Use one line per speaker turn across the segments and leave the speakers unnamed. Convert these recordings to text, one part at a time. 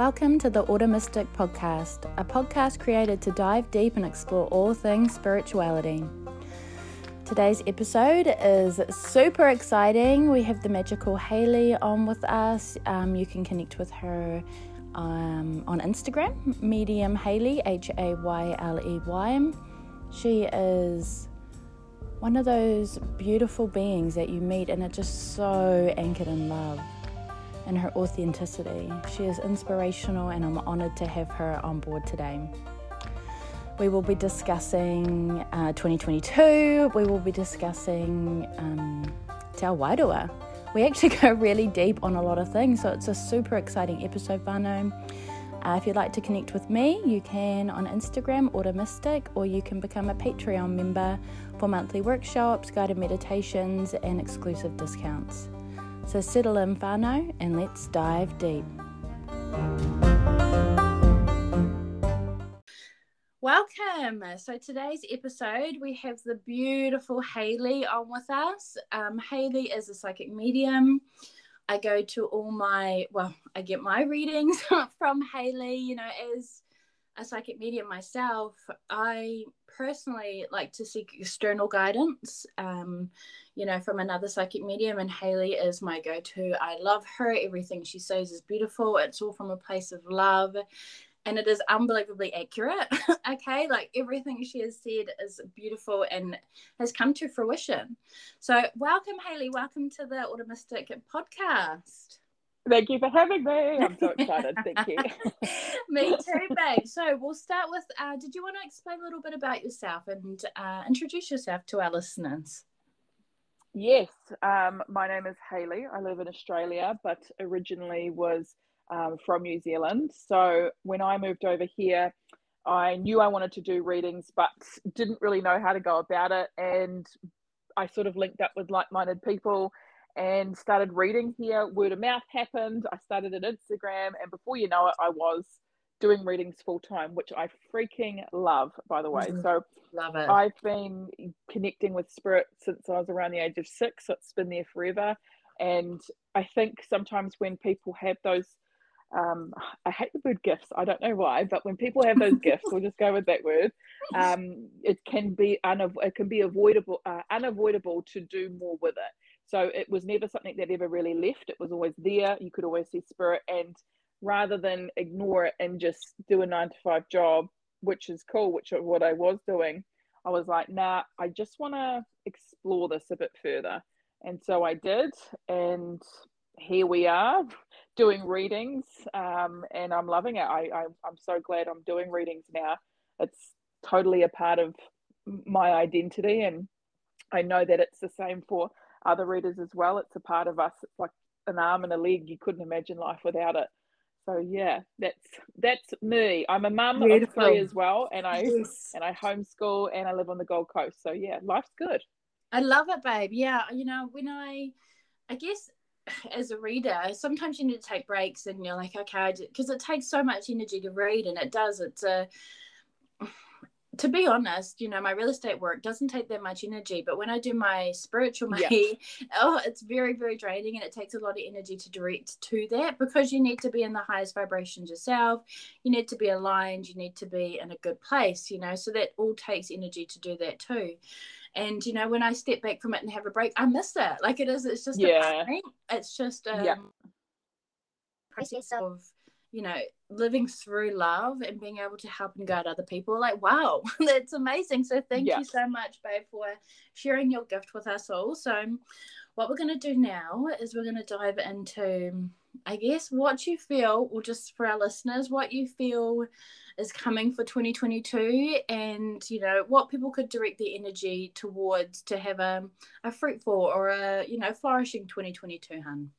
Welcome to the Ora Mystic Podcast, a podcast created to dive deep and explore all things spirituality. Today's episode is super exciting. We have the magical Hayley on with us. Um, you can connect with her um, on Instagram, medium Hayley, H A Y L E Y. She is one of those beautiful beings that you meet and are just so anchored in love and her authenticity. She is inspirational, and I'm honoured to have her on board today. We will be discussing uh, 2022, we will be discussing um, Te Wairua. We actually go really deep on a lot of things, so it's a super exciting episode, whānau. Uh, if you'd like to connect with me, you can on Instagram, Ora Mystic, or you can become a Patreon member for monthly workshops, guided meditations, and exclusive discounts. So settle in, whānau, and let's dive deep. Welcome. So today's episode, we have the beautiful Hayley on with us. Um, Hayley is a psychic medium. I go to all my, well, I get my readings from Hayley. You know, as a psychic medium myself, I personally like to seek external guidance. Um, you know, from another psychic medium, and Hayley is my go to. I love her. Everything she says is beautiful. It's all from a place of love. And it is unbelievably accurate. okay. Like everything she has said is beautiful and has come to fruition. So, welcome, Hayley. Welcome to the Ora Mystic podcast.
Thank you for having me. I'm so excited. Thank you.
me too, babe. So we'll start with. Uh, did you want to explain a little bit about yourself and uh, introduce yourself to our listeners?
Yes, um, my name is Hayley. I live in Australia, but originally was um, from New Zealand. So when I moved over here, I knew I wanted to do readings, but didn't really know how to go about it. And I sort of linked up with like minded people and started reading here. Word of mouth happened. I started an Instagram, and before you know it, I was doing readings full time, which I freaking love, by the way. Mm-hmm. So
love it.
I've been connecting with spirit since I was around the age of six. So it's been there forever. And I think sometimes when people have those, um, I hate the word gifts. I don't know why, but when people have those gifts, we'll just go with that word. Um, it can be it can be avoidable, uh, unavoidable to do more with it. So it was never something that ever really left. It was always there. You could always see spirit and rather than ignore it and just do a nine to five job, which is cool, which is what I was doing, I was like, nah, I just want to explore this a bit further. And so I did. And here we are doing readings. Um, and I'm loving it. I, I, I'm so glad I'm doing readings now. It's totally a part of my identity. And I know that it's the same for other readers as well. It's a part of us. It's like an arm and a leg. You couldn't imagine life without it so yeah that's that's me. I'm a mum of three as well and i yes. and i homeschool and i live on the gold coast. So yeah life's good.
I love it babe. Yeah you know when i i guess as a reader sometimes you need to take breaks and you're like okay because it takes so much energy to read and it does. It's a to be honest, you know, my real estate work doesn't take that much energy, but when I do my spiritual money, yeah. oh, it's very, very draining and it takes a lot of energy to direct to that because you need to be in the highest vibrations yourself. You need to be aligned. You need to be in a good place, you know, so that all takes energy to do that too. And, you know, when I step back from it and have a break, I miss it. Like it is, it's just, yeah. It's just, um, yeah. process of, you know, living through love and being able to help and guide other people like wow that's amazing. So thank you so much babe for sharing your gift with us all. So what we're going to do now is we're going to dive into i guess what you feel or just for our listeners what you feel is coming for 2022 and you know what people could direct their energy towards to have a, a fruitful or a you know flourishing 2022 hun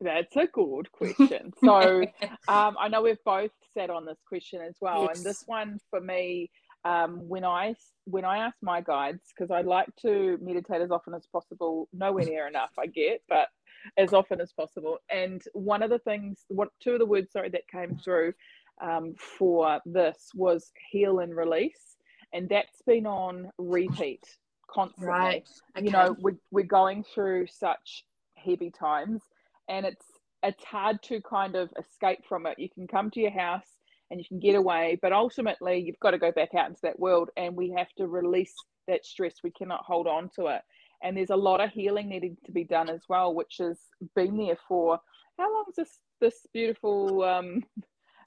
that's a good question. So um, I know we've both sat on this question as well, yes. and this one for me, um, when I when I ask my guides, because I like to meditate as often as possible, nowhere near enough, I get, but as often as possible. And one of the things, what two of the words, sorry, that came through um, for this was heal and release, and that's been on repeat constantly. Right. Okay. You know, we're, we're going through such heavy times and it's it's hard to kind of escape from it. You can come to your house and you can get away, but ultimately you've got to go back out into that world and we have to release that stress. We cannot hold on to it. And there's a lot of healing needing to be done as well, which has been there for how long is this this beautiful um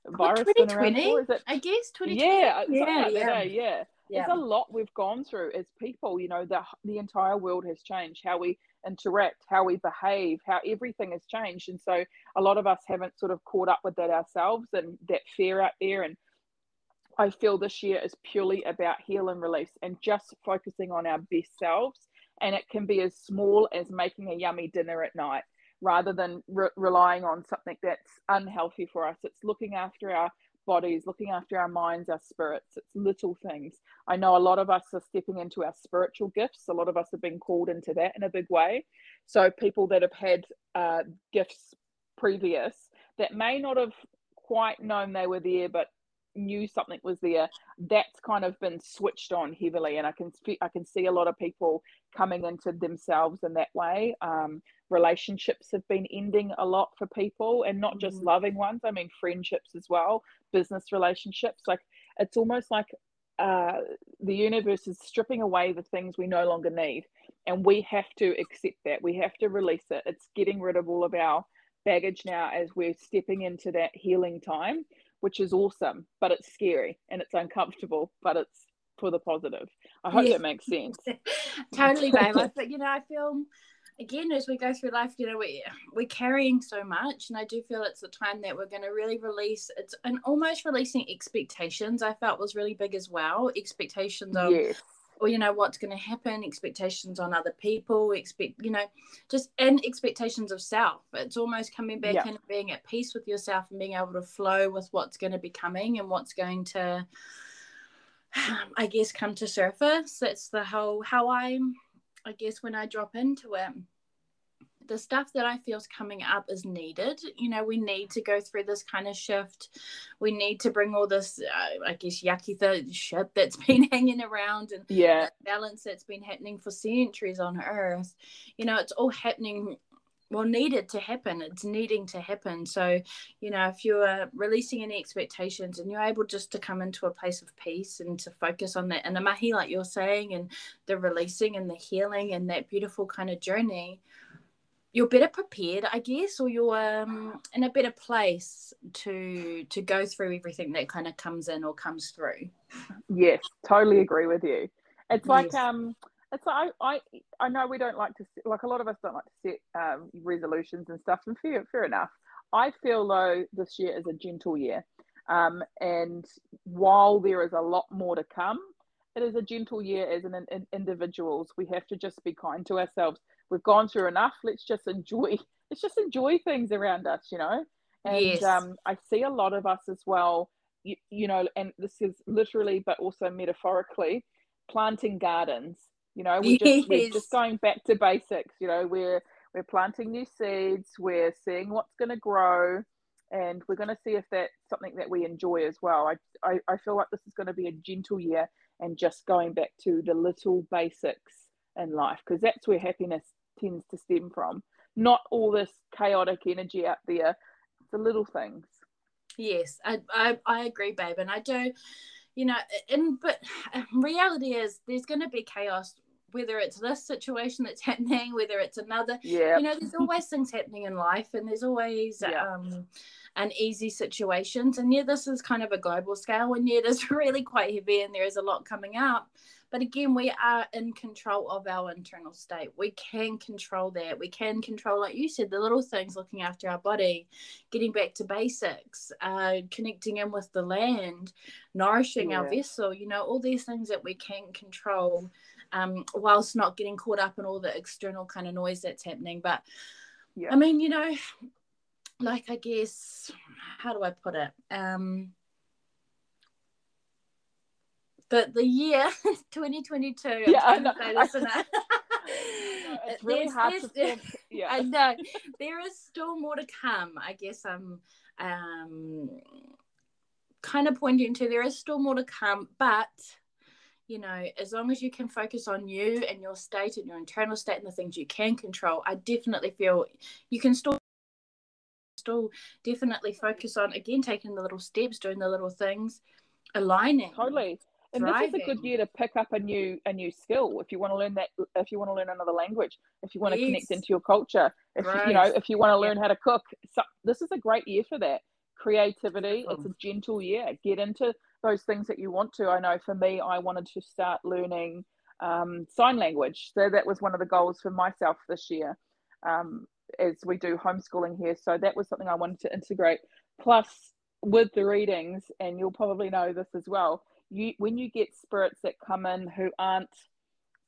virus been around for? Is it
I guess 2020.
Yeah, yeah, like yeah. yeah. Yeah. There's a lot we've gone through as people. You know, the the entire world has changed. How we interact, how we behave, how everything has changed. And so a lot of us haven't sort of caught up with that ourselves and that fear out there. And I feel this year is purely about heal and release and just focusing on our best selves. And it can be as small as making a yummy dinner at night rather than re- relying on something that's unhealthy for us. It's looking after our bodies, looking after our minds, our spirits. It's little things. I know a lot of us are stepping into our spiritual gifts. A lot of us have been called into that in a big way. So, people that have had uh, gifts previous that may not have quite known they were there, but knew something was there that's kind of been switched on heavily and i can i can see a lot of people coming into themselves in that way. Um, relationships have been ending a lot for people and not just mm. loving ones i mean friendships as well business relationships like it's almost like uh, the universe is stripping away the things we no longer need and we have to accept that we have to release it. It's getting rid of all of our baggage now as we're stepping into that healing time which is awesome, but it's scary and it's uncomfortable, but it's for the positive. I hope yeah. that makes sense.
totally, babe. I you know, I feel again as we go through life, you know, we we're carrying so much, and I do feel it's the time that we're going to really release. It's and almost releasing expectations. I felt was really big as well. Expectations of yes or you know what's going to happen expectations on other people expect you know just and expectations of self. It's almost coming back yeah. and being at peace with yourself and being able to flow with what's going to be coming and what's going to i guess come to surface. That's the whole how i i guess when i drop into it the stuff that I feel is coming up is needed. You know, we need to go through this kind of shift. We need to bring all this, uh, I guess, yucky th- shit that's been hanging around and
yeah,
balance that's been happening for centuries on Earth. You know, it's all happening. Well, needed to happen. It's needing to happen. So, you know, if you're releasing any expectations and you're able just to come into a place of peace and to focus on that and the mahi, like you're saying, and the releasing and the healing and that beautiful kind of journey, you're better prepared i guess or you're um, in a better place to to go through everything that kind of comes in or comes through.
Yes totally agree with you. It's like yes. um it's like I, I i know we don't like to like a lot of us don't like to set um, resolutions and stuff and fair, fair enough. I feel though this year is a gentle year. Um, and while there is a lot more to come it is a gentle year as an, an individuals. We have to just be kind to ourselves we've gone through enough. Let's just enjoy. Let's just enjoy things around us, you know. And yes. um, I see a lot of us as well. You, you know, and this is literally, but also metaphorically, planting gardens. You know, we're just we're just going back to basics. You know, we're we're planting new seeds. We're seeing what's going to grow, and we're going to see if that's something that we enjoy as well. I, I I feel like this is going to be a gentle year, and just going back to the little basics in life because that's where happiness tends to stem from. Not all this chaotic energy out there, the little things.
Yes, I, I, I agree, babe. And I do, you know, and but reality is there's going to be chaos whether it's this situation that's happening, whether it's another.
Yeah.
You know, there's always things happening in life, and there's always yeah. um, uneasy situations. And yeah, this is kind of a global scale, and yeah, it is really quite heavy, and there is a lot coming up. But again, we are in control of our internal state. We can control that. We can control, like you said, the little things, looking after our body, getting back to basics, uh, connecting in with the land, nourishing yeah. our vessel. You know, all these things that we can control, um, whilst not getting caught up in all the external kind of noise that's happening. But yeah. I mean, you know, like I guess, how do I put it? Um, but the year 2022, yeah, I'm trying to I,
it's really there's, hard there's, to Yeah, I
know there is still more to come. I guess I'm um, kind of pointing to there is still more to come, but you know, as long as you can focus on you and your state and your internal state and the things you can control, I definitely feel you can still still definitely focus on again taking the little steps, doing the little things, aligning.
Totally. And thriving. this is a good year to pick up a new a new skill. If you want to learn that, if you want to learn another language, if you want to connect into your culture, if right. you know, if you want to learn yeah. how to cook, so, this is a great year for that. Creativity. It's a gentle year. Get into those things that you want to. I know for me, I wanted to start learning um, sign language. So that was one of the goals for myself this year. Um, as we do homeschooling here, so that was something I wanted to integrate. Plus, with the readings, and you'll probably know this as well you when you get spirits that come in who aren't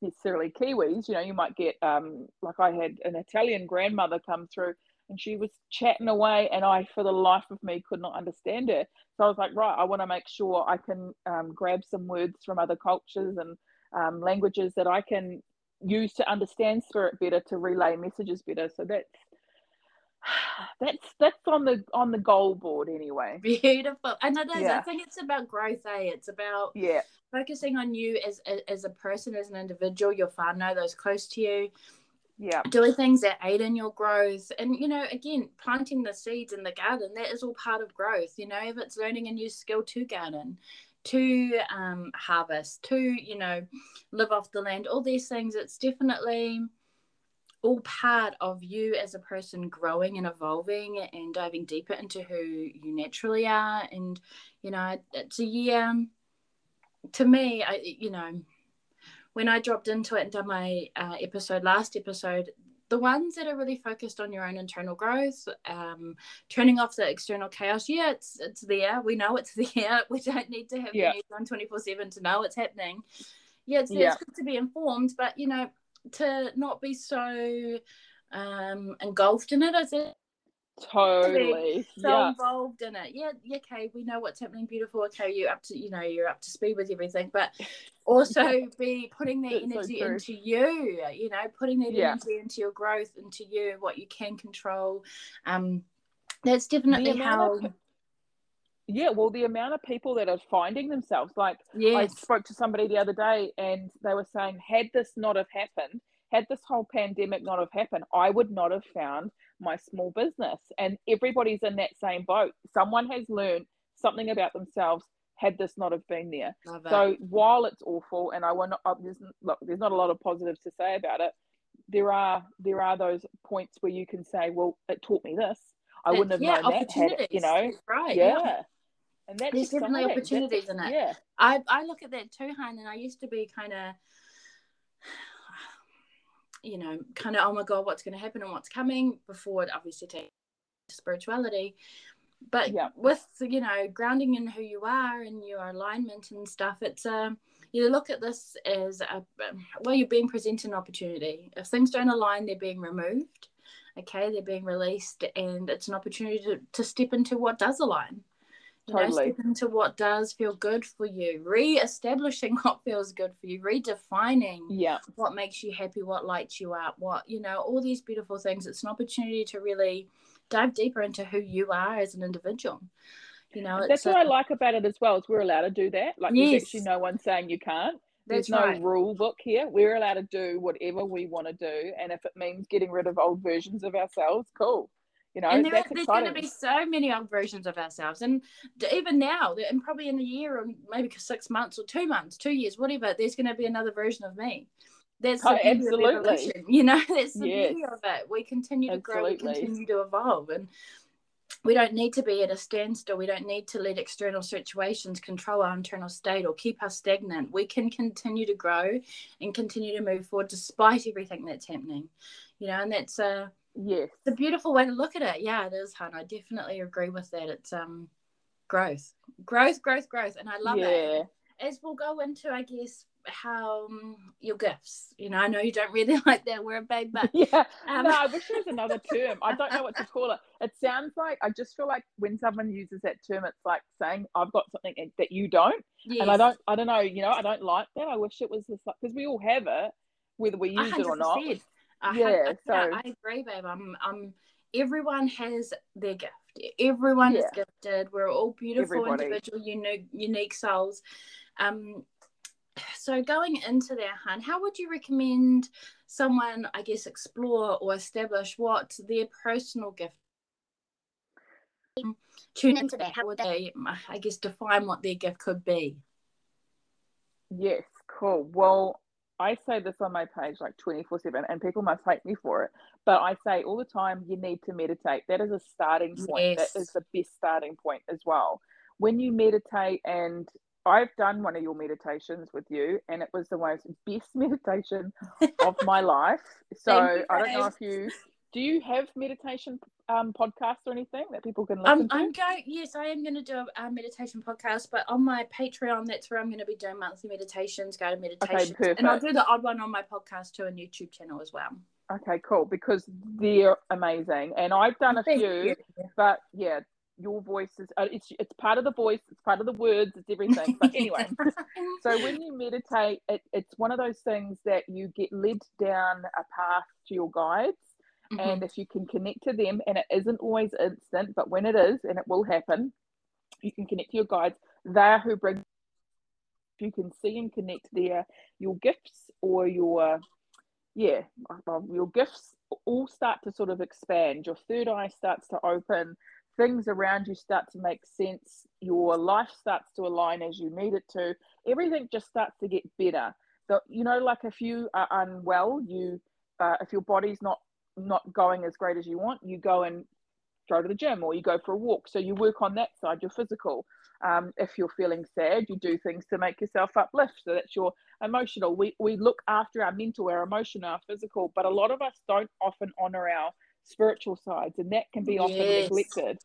necessarily Kiwis, you know, you might get um, like I had an Italian grandmother come through and she was chatting away and I for the life of me could not understand her. So I was like, right, I want to make sure I can um, grab some words from other cultures and um, languages that I can use to understand spirit better to relay messages better. So that's that's that's on the on the goal board anyway.
Beautiful, and it is. Yeah. I think it's about growth. Eh? It's about
yeah
focusing on you as as a person, as an individual, your whānau, those close to you.
Yeah,
doing things that aid in your growth, and you know, again, planting the seeds in the garden. That is all part of growth. You know, if it's learning a new skill to garden, to um, harvest, to you know, live off the land, all these things. It's definitely all part of you as a person growing and evolving and diving deeper into who you naturally are and you know it's a year to me i you know when i dropped into it and done my uh, episode last episode the ones that are really focused on your own internal growth um, turning off the external chaos yeah it's it's there we know it's there we don't need to have yeah. the news on 24 7 to know it's happening yeah it's, yeah. it's good to be informed but you know to not be so um engulfed in it, is it?
Totally.
So yeah. involved in it. Yeah, yeah, okay, we know what's happening, beautiful. Okay, you up to you know, you're up to speed with everything, but also be putting that energy so into you, you know, putting that yeah. energy into your growth, into you, what you can control. Um that's definitely how of,
yeah well the amount of people that are finding themselves like yes. i spoke to somebody the other day and they were saying had this not have happened had this whole pandemic not have happened i would not have found my small business and everybody's in that same boat someone has learned something about themselves had this not have been there so while it's awful and i want to uh, there's, look there's not a lot of positives to say about it there are there are those points where you can say well it taught me this I wouldn't have yeah, known that had it, you know.
Right.
Yeah. yeah. And that's
there's definitely opportunities in it. Yeah. I, I look at that too, Han, and I used to be kind of, you know, kind of, oh my God, what's going to happen and what's coming before it obviously takes spirituality. But yeah. with, you know, grounding in who you are and your alignment and stuff, it's, um, you look at this as a, well, you're being presented an opportunity. If things don't align, they're being removed. Okay, they're being released, and it's an opportunity to, to step into what does align totally. know, step into what does feel good for you, re-establishing what feels good for you, redefining
yeah.
what makes you happy, what lights you up, what you know, all these beautiful things. It's an opportunity to really dive deeper into who you are as an individual. You know,
that's what I like about it as well. Is we're allowed to do that. Like yes. there's actually no one saying you can't. There's no right. rule book here. We're allowed to do whatever we want to do, and if it means getting rid of old versions of ourselves, cool you know
and there, there's going to be so many old versions of ourselves and even now and probably in a year or maybe six months or two months two years whatever there's going to be another version of me that's oh, absolutely you know that's the yes. beauty of it we continue to absolutely. grow we continue to evolve and we don't need to be at a standstill. We don't need to let external situations control our internal state or keep us stagnant. We can continue to grow and continue to move forward despite everything that's happening. You know, and that's a uh,
Yes.
It's a beautiful way to look at it. Yeah, it is, hun. I definitely agree with that. It's um growth. Growth, growth, growth. And I love yeah. it. As we'll go into, I guess, how um, your gifts. You know, I know you don't really like that word, babe, but
yeah, um... no, I wish there was another term. I don't know what to call it. It sounds like I just feel like when someone uses that term, it's like saying I've got something that you don't, yes. and I don't. I don't know. You know, I don't like that. I wish it was this because we all have it, whether we use 100%. it or not.
I yeah, have, so I agree, babe. I'm, I'm. Everyone has their gift. Everyone yeah. is gifted. We're all beautiful, Everybody. individual, unique, unique souls. Um, so going into that, hun, how would you recommend someone, I guess, explore or establish what their personal gift? tune into that, how would they, I guess, define what their gift could be?
Yes, cool. Well, I say this on my page like 24 7, and people must hate me for it. But I say all the time, you need to meditate. That is a starting point. Yes. That is the best starting point as well. When you meditate, and I've done one of your meditations with you, and it was the most best meditation of my life. So I don't know if you do you have meditation um, podcasts or anything that people can listen
um, to? I'm going. Yes, I am going to do a, a, meditation podcast, but on my Patreon, that's where I'm going to be doing monthly meditations, guided meditations, okay, perfect. and I'll do the odd one on my podcast too, and YouTube channel as well.
Okay, cool. Because they're amazing, and I've done a Thank few, you. but yeah, your voice is uh, it's it's part of the voice, it's part of the words, it's everything. But anyway, so when you meditate, it, it's one of those things that you get led down a path to your guides Mm-hmm. And if you can connect to them, and it isn't always instant, but when it is, and it will happen, you can connect to your guides. They're who bring. If you can see and connect their your gifts or your yeah your gifts all start to sort of expand. Your third eye starts to open. Things around you start to make sense. Your life starts to align as you need it to. Everything just starts to get better. So, you know, like if you are unwell, you uh, if your body's not not going as great as you want, you go and go to the gym or you go for a walk. So you work on that side, your physical. Um, if you're feeling sad, you do things to make yourself uplift. So that's your emotional. We, we look after our mental, our emotional, our physical, but a lot of us don't often honor our spiritual sides, and that can be often yes. neglected.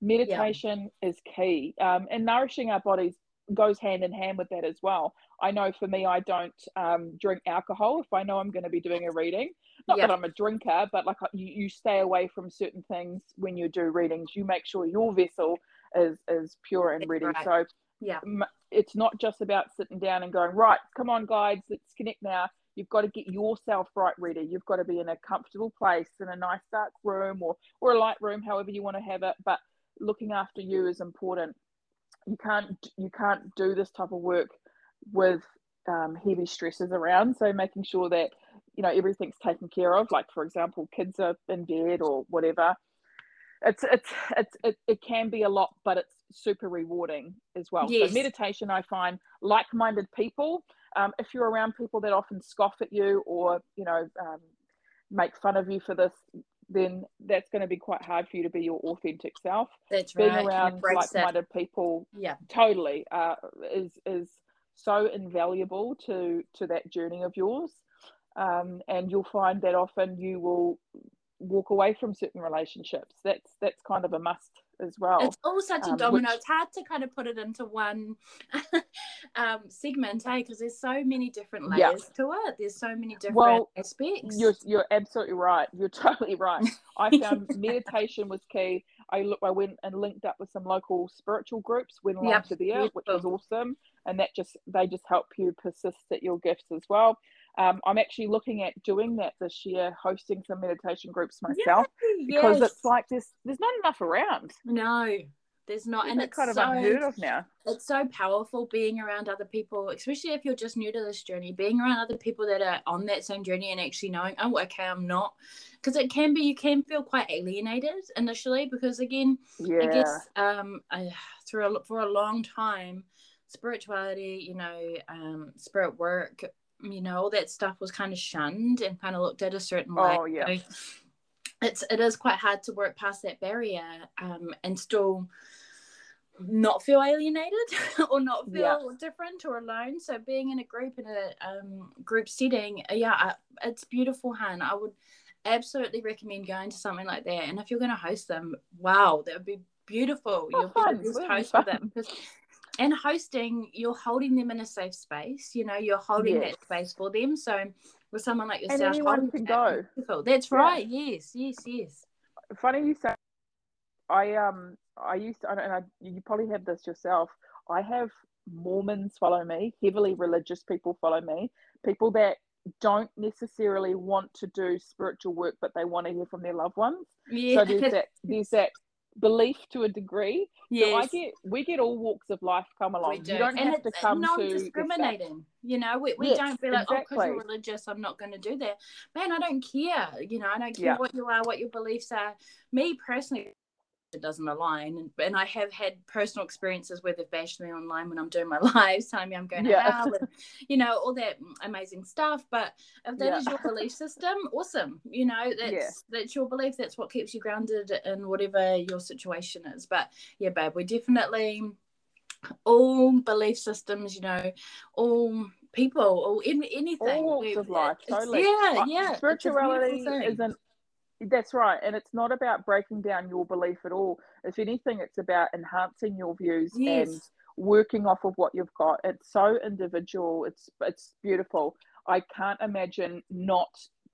Meditation yeah. is key, um, and nourishing our bodies goes hand in hand with that as well. I know for me, I don't um, drink alcohol if I know I'm going to be doing a reading. Not yep. that I'm a drinker, but like you, you stay away from certain things when you do readings. You make sure your vessel is is pure and ready. Right. So
yeah,
it's not just about sitting down and going right. Come on, guys, let's connect now. You've got to get yourself right ready. You've got to be in a comfortable place in a nice dark room or or a light room, however you want to have it. But looking after you is important. You can't you can't do this type of work with um, heavy stresses around. So making sure that you know everything's taken care of like for example kids are in bed or whatever it's it's it's it, it can be a lot but it's super rewarding as well yes. so meditation i find like-minded people um, if you're around people that often scoff at you or you know um, make fun of you for this then that's going to be quite hard for you to be your authentic self
that's
being
right.
around like-minded people
yeah
totally uh, is is so invaluable to to that journey of yours um, and you'll find that often you will walk away from certain relationships. That's that's kind of a must as well.
It's all such a um, domino. Which, it's hard to kind of put it into one um, segment, eh? Because there's so many different layers yeah. to it. There's so many different well, aspects.
You're you're absolutely right. You're totally right. I found meditation was key. I look, I went and linked up with some local spiritual groups, went along yep. to there, which was awesome, and that just they just help you persist at your gifts as well. Um, I'm actually looking at doing that this year, hosting some meditation groups myself because yes. it's like there's there's not enough around.
No, there's not, and it's
kind of
so,
unheard of now.
It's so powerful being around other people, especially if you're just new to this journey. Being around other people that are on that same journey and actually knowing, oh, okay, I'm not, because it can be you can feel quite alienated initially because again, yeah. I guess um, I, through a, for a long time, spirituality, you know, um, spirit work you know all that stuff was kind of shunned and kind of looked at a certain way.
Oh yeah. So
it's it is quite hard to work past that barrier um, and still not feel alienated or not feel yeah. different or alone. So being in a group in a um, group setting uh, yeah it's beautiful han i would absolutely recommend going to something like that. And if you're going to host them wow that would be beautiful.
Oh,
you'll be the best host for them because and hosting you're holding them in a safe space you know you're holding yes. that space for them. So with someone like yourself
and anyone can go.
that's right. Yes yes yes.
Funny you say i um i used to and I, you probably have this yourself i have mormons follow me heavily religious people follow me people that don't necessarily want to do spiritual work but they want to hear from their loved ones. Yeah. so there's that there's that belief to a degree. Yes. So I get we get all walks of life come along. Do. You don't and have to come
non-discriminating. You know, we, we yes, don't like, oh, exactly. oh, because you're religious, I'm not going to do that. Man, I don't care. You know, I don't care yeah. what you are, what your beliefs are. Me personally, it doesn't align. And, and I have had personal experiences where they've bashed me online when I'm doing my lives, telling me I'm going to hell, and, you know, all that amazing stuff. But if that yeah. is your belief system, awesome. You know, that's yeah. that's your belief. That's what keeps you grounded in whatever your situation is. But yeah, babe, we definitely all belief systems, you know, all people or in, anything.
All walks of life, totally.
Yeah, yeah.
Spirituality isn't that's right. And it's not about breaking down your belief at all. If anything, it's about enhancing your views yes. and working off of what you've got. It's so individual. It's it's beautiful. I can't imagine not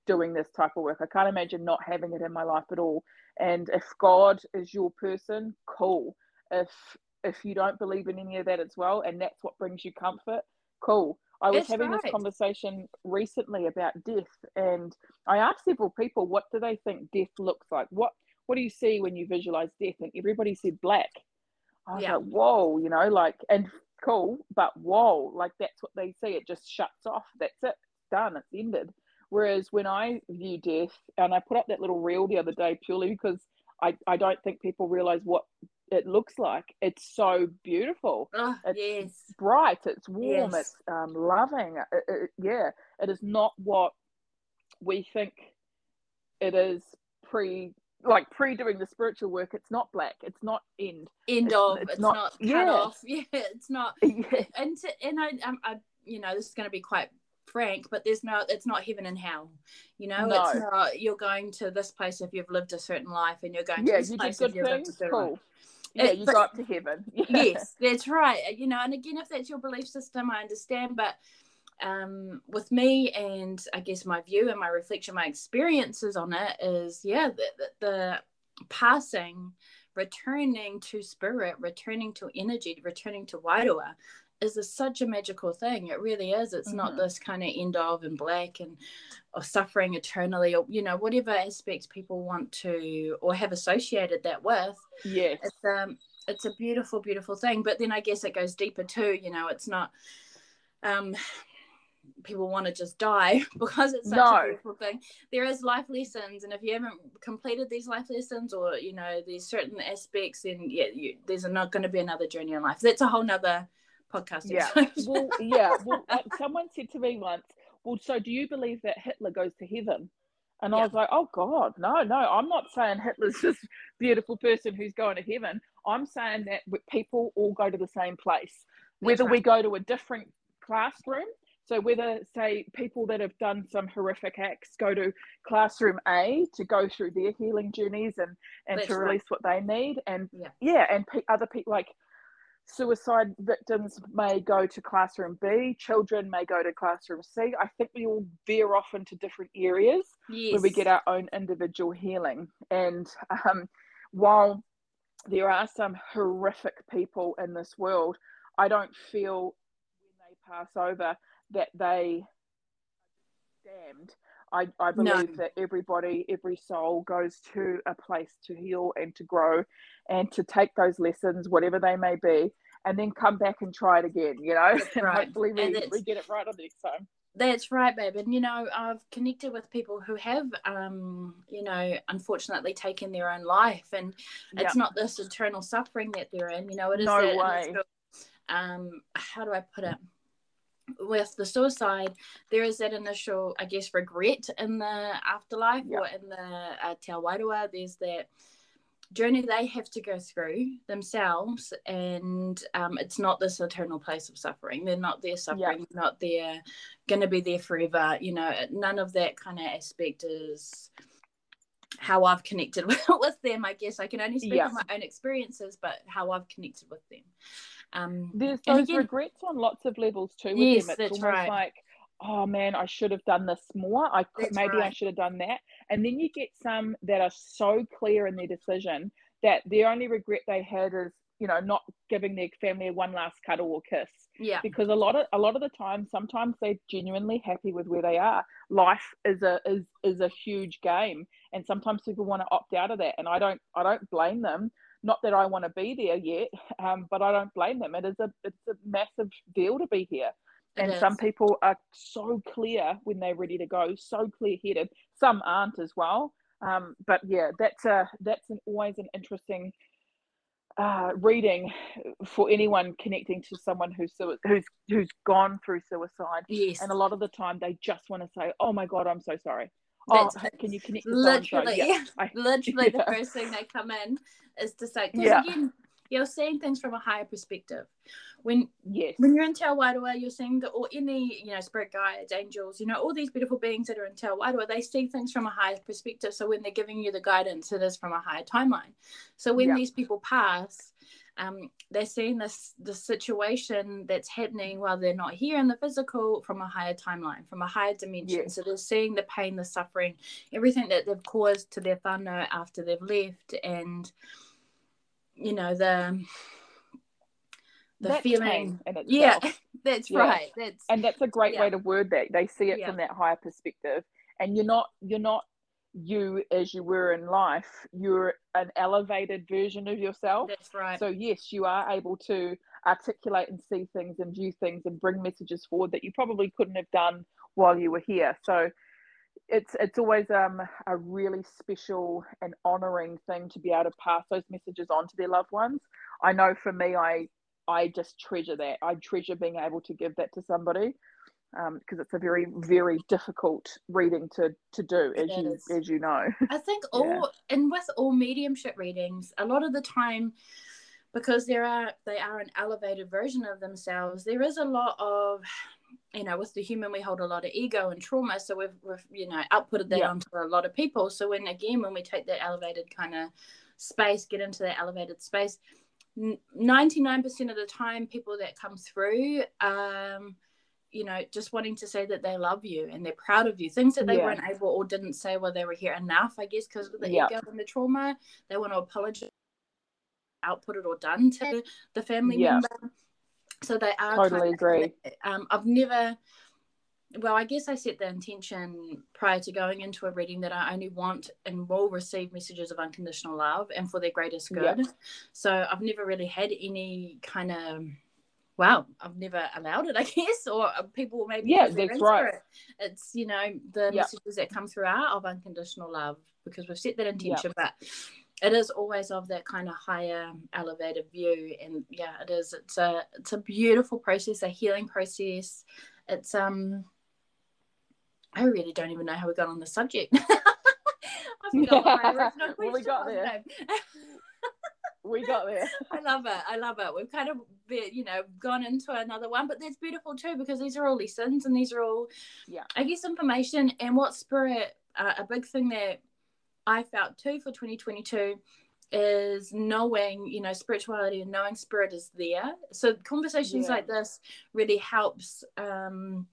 doing this type of work. I can't imagine not having it in my life at all. And if God is your person, cool. If if you don't believe in any of that as well, and that's what brings you comfort, cool. I was That's having right. this conversation recently about death, and I asked several people, "What do they think death looks like? What What do you see when you visualize death?" And everybody said black. I was yeah. like, "Whoa," you know, like, and cool, but whoa, like that's what they see. It just shuts off. That's it. Done. It's ended. Whereas when I view death, and I put up that little reel the other day purely because I, I don't think people realize what it looks like. It's so beautiful.
Oh,
it's
yes.
bright. It's warm. Yes. It's um, loving. It, it, yeah, it is not what we think it is pre like pre doing the spiritual work it's not black it's not end
end it's, of it's, it's not, not, cut yeah. off yeah it's not yeah. and to, and I, um, I you know this is going to be quite frank but there's no it's not heaven and hell you know no. it's not you're going to this place if you've lived a certain life and you're going yeah, to this place if you've lived a certain cool. life
yeah, you but, up to heaven.
yes, that's right. You know, and again, if that's your belief system, I understand. But um, with me, and I guess my view and my reflection, my experiences on it is, yeah, the, the, the passing, returning to spirit, returning to energy, returning to Wairua is a, such a magical thing. It really is. It's mm-hmm. not this kind of end of and black and or suffering eternally or you know whatever aspects people want to or have associated that with.
Yeah,
it's um it's a beautiful beautiful thing. But then I guess it goes deeper too. You know, it's not um people want to just die because it's such no. a beautiful thing. There is life lessons, and if you haven't completed these life lessons, or you know, there's certain aspects, then yeah, you, there's not going to be another journey in life. That's a whole nother podcast.
Yeah. well, yeah. Well, uh, someone said to me once, "Well, so do you believe that Hitler goes to heaven?" And yeah. I was like, "Oh God, no, no. I'm not saying Hitler's this beautiful person who's going to heaven. I'm saying that people all go to the same place, whether right. we go to a different classroom." So whether, say, people that have done some horrific acts go to classroom A to go through their healing journeys and and That's to release right. what they need, and yeah, yeah and pe- other people like suicide victims may go to classroom B, children may go to classroom C. I think we all veer off into different areas yes. where we get our own individual healing. And um, while there are some horrific people in this world, I don't feel when they pass over that they are damned. I, I believe no. that everybody, every soul goes to a place to heal and to grow and to take those lessons, whatever they may be, and then come back and try it again, you know, and right. hopefully we, we get it right on the next time.
That's right, babe. And you know, I've connected with people who have, um, you know, unfortunately taken their own life, and it's not this eternal suffering that they're in. You know, it is
no
that
way.
um, how do I put it? With the suicide, there is that initial, I guess, regret in the afterlife yep. or in the uh, Te Wairua. There's that journey they have to go through themselves, and um, it's not this eternal place of suffering. They're not there suffering, yep. not there, going to be there forever. You know, none of that kind of aspect is how I've connected with, with them. I guess I can only speak yep. on my own experiences, but how I've connected with them. Um,
There's those again, regrets on lots of levels too. With
yes,
them. It's
that's almost right.
like, oh man, I should have done this more. I could, maybe right. I should have done that. And then you get some that are so clear in their decision that the only regret they had is, you know, not giving their family one last cuddle or kiss.
Yeah.
Because a lot of a lot of the time, sometimes they're genuinely happy with where they are. Life is a is is a huge game, and sometimes people want to opt out of that, and I don't I don't blame them not that I want to be there yet, um, but I don't blame them. It is a it's a massive deal to be here. and some people are so clear when they're ready to go, so clear headed. Some aren't as well. Um, but yeah, that's a that's an, always an interesting uh, reading for anyone connecting to someone who's who's who's gone through suicide.
Yes.
And a lot of the time, they just want to say, "Oh my God, I'm so sorry." Oh, can you connect?
literally,
yeah, I,
literally yeah. the first thing they come in is to say, because yeah. again, you're seeing things from a higher perspective. When
yes,
when you're in Te you're seeing the or any you know spirit guides, angels, you know all these beautiful beings that are in Te they see things from a higher perspective. So when they're giving you the guidance, it is from a higher timeline. So when yeah. these people pass, um, they're seeing this the situation that's happening while they're not here in the physical from a higher timeline, from a higher dimension. So they're seeing the pain, the suffering, everything that they've caused to their whānau after they've left, and you know the the
that's
feeling. yeah, that's yeah. right. That's
and that's a great yeah. way to word that. They see it from that higher perspective, and you're not you're not you as you were in life, you're an elevated version of yourself.
That's right.
So, yes, you are able to articulate and see things and view things and bring messages forward that you probably couldn't have done while you were here. So, it's it's always um, a really special and honoring thing to be able to pass those messages on to their loved ones. I know for me, I I just treasure that. I treasure being able to give that to somebody because um, it's a very very difficult reading to to do as you as you know
i think all yeah. and with all mediumship readings a lot of the time because there are they are an elevated version of themselves there is a lot of you know with the human we hold a lot of ego and trauma so we've, we've you know outputted that yeah. onto a lot of people so when again when we take that elevated kind of space get into that elevated space 99% of the time people that come through um you know, just wanting to say that they love you and they're proud of you. Things that they yeah. weren't able or didn't say while they were here enough, I guess, because of the yeah. ego and the trauma. They want to apologize, output it or done to the family yeah. member. So they are
totally kind of, agree.
Um, I've never. Well, I guess I set the intention prior to going into a reading that I only want and will receive messages of unconditional love and for their greatest good. So I've never really had any kind of wow, I've never allowed it, I guess, or uh, people maybe
yeah, that's right.
It. It's you know the messages that come through are of unconditional love because we've set that intention, but it is always of that kind of higher elevated view and yeah it is. It's a it's a beautiful process a healing process. It's um i really don't even know how we got on the subject. I forgot
my well, we got there we got there.
I love it. I love it. We've kind of, you know, gone into another one, but that's beautiful too because these are all lessons and these are all,
yeah,
I guess information and what spirit. Uh, a big thing that I felt too for 2022 is knowing, you know, spirituality and knowing spirit is there. So conversations yeah. like this really helps. Um,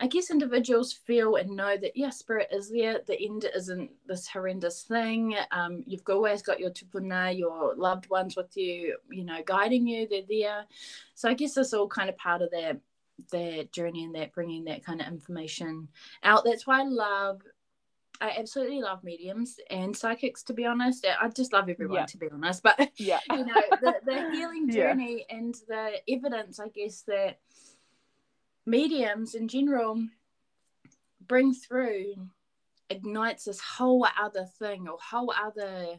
I guess individuals feel and know that yeah, spirit is there. The end isn't this horrendous thing. Um, you've always got your tupuna, your loved ones with you, you know, guiding you. They're there. So I guess it's all kind of part of that that journey and that bringing that kind of information out. That's why I love. I absolutely love mediums and psychics. To be honest, I just love everyone. Yeah. To be honest, but
yeah,
you know, the, the healing journey yeah. and the evidence, I guess that mediums in general bring through ignites this whole other thing or whole other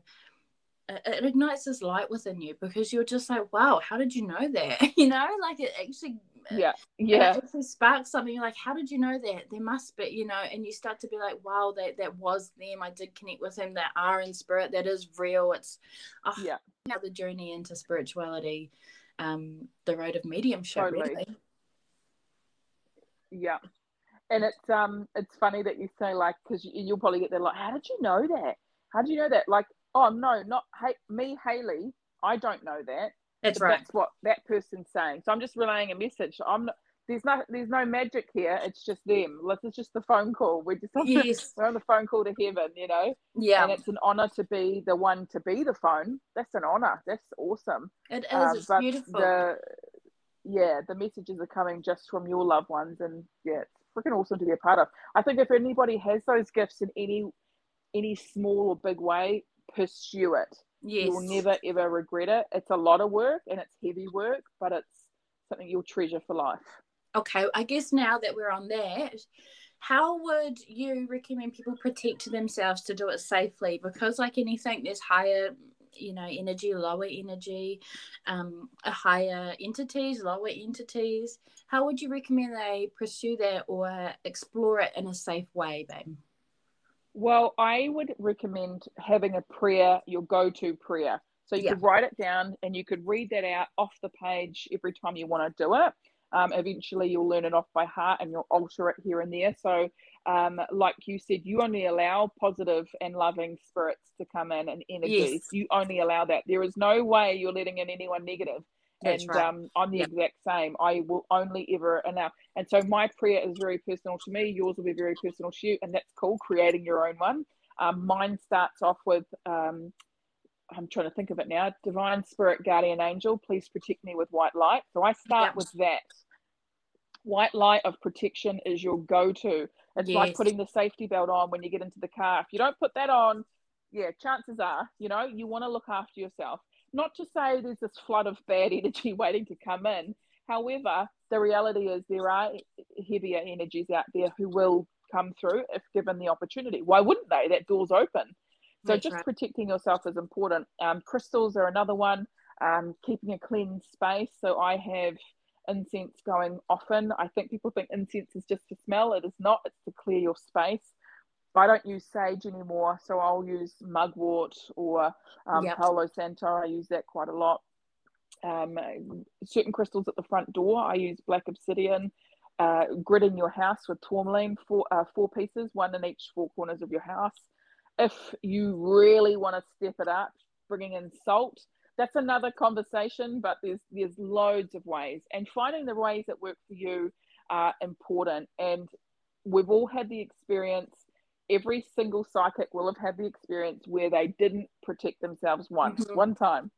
it ignites this light within you because you're just like wow how did you know that? You know like it actually
yeah yeah
it actually sparks something you're like how did you know that? There must be you know and you start to be like wow that that was them. I did connect with them. That are in spirit. That is real. It's
oh, yeah.
now the journey into spirituality um the road of mediumship totally. really
yeah. And it's um it's funny that you say like because you, you'll probably get there like how did you know that? How did you know that? Like oh no, not hey, me Hayley. I don't know that.
That's right.
That's what that person's saying. So I'm just relaying a message. I'm not. There's no, there's no magic here. It's just them. This is just the phone call. We're just on, yes. we're on the phone call to heaven, you know.
Yeah.
And it's an honor to be the one to be the phone. That's an honor. That's awesome.
It is. Um, it's beautiful.
The yeah, the messages are coming just from your loved ones, and yeah, it's freaking awesome to be a part of. I think if anybody has those gifts in any any small or big way, pursue it.
Yes.
You'll never ever regret it. It's a lot of work and it's heavy work, but it's something you'll treasure for life.
Okay, I guess now that we're on that, how would you recommend people protect themselves to do it safely? Because like anything, there's higher you know energy, lower energy, um, higher entities, lower entities. How would you recommend they pursue that or explore it in a safe way, babe?
Well, I would recommend having a prayer, your go-to prayer. So you yeah. could write it down and you could read that out off the page every time you want to do it. Um, eventually, you'll learn it off by heart and you'll alter it here and there. So, um, like you said, you only allow positive and loving spirits to come in and energies. Yes. You only allow that. There is no way you're letting in anyone negative. That's and right. um, I'm the yep. exact same. I will only ever allow. And so my prayer is very personal to me. Yours will be very personal to you, and that's cool. Creating your own one. Um, mine starts off with um, I'm trying to think of it now. Divine Spirit, Guardian Angel, please protect me with white light. So I start yep. with that. White light of protection is your go to. It's yes. like putting the safety belt on when you get into the car. If you don't put that on, yeah, chances are, you know, you want to look after yourself. Not to say there's this flood of bad energy waiting to come in. However, the reality is there are heavier energies out there who will come through if given the opportunity. Why wouldn't they? That door's open. So That's just right. protecting yourself is important. Um, crystals are another one. Um, keeping a clean space. So I have incense going often. I think people think incense is just to smell. It is not. It's to clear your space. I don't use sage anymore, so I'll use mugwort or um, yep. Palo Santo. I use that quite a lot. Um, certain crystals at the front door. I use black obsidian. Uh, grid in your house with tourmaline, four, uh, four pieces, one in each four corners of your house if you really want to step it up, bringing in salt, that's another conversation. But there's there's loads of ways, and finding the ways that work for you are important. And we've all had the experience. Every single psychic will have had the experience where they didn't protect themselves once, mm-hmm. one time.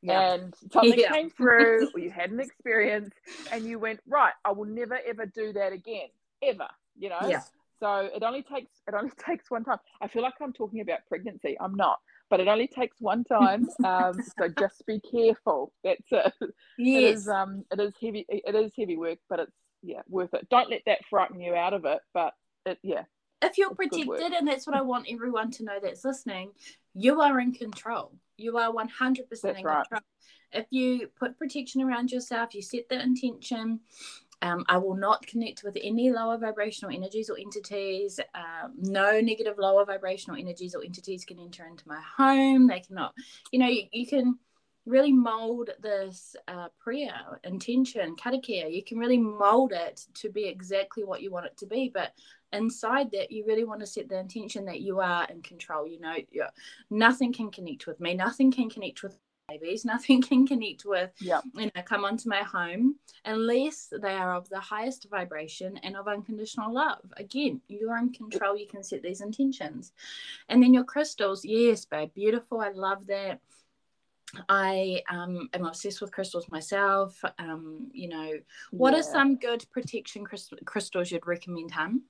Yeah. and something yeah. came through or you had an experience and you went right i will never ever do that again ever you know yeah. So it only takes it only takes one time. I feel like I'm talking about pregnancy. I'm not, but it only takes one time. Um, so just be careful. That's it. Yes. It is um it is heavy it is heavy work, but it's yeah worth it. Don't let that frighten you out of it. But it yeah.
If you're protected, and that's what I want everyone to know that's listening, you are in control. You are 100% that's in right. control. If you put protection around yourself, you set the intention, um, I will not connect with any lower vibrational energies or entities. Um, no negative lower vibrational energies or entities can enter into my home. They cannot, you know, you, you can really mold this uh, prayer, intention, karakia. You can really mold it to be exactly what you want it to be. But inside that, you really want to set the intention that you are in control. You know, nothing can connect with me, nothing can connect with babies. Nothing can connect with,
yeah.
you know, come onto my home unless they are of the highest vibration and of unconditional love. Again, you're in control. You can set these intentions. And then your crystals, yes, babe, beautiful. I love that. I um, am obsessed with crystals myself. Um, you know, what yeah. are some good protection crystals you'd recommend, hun?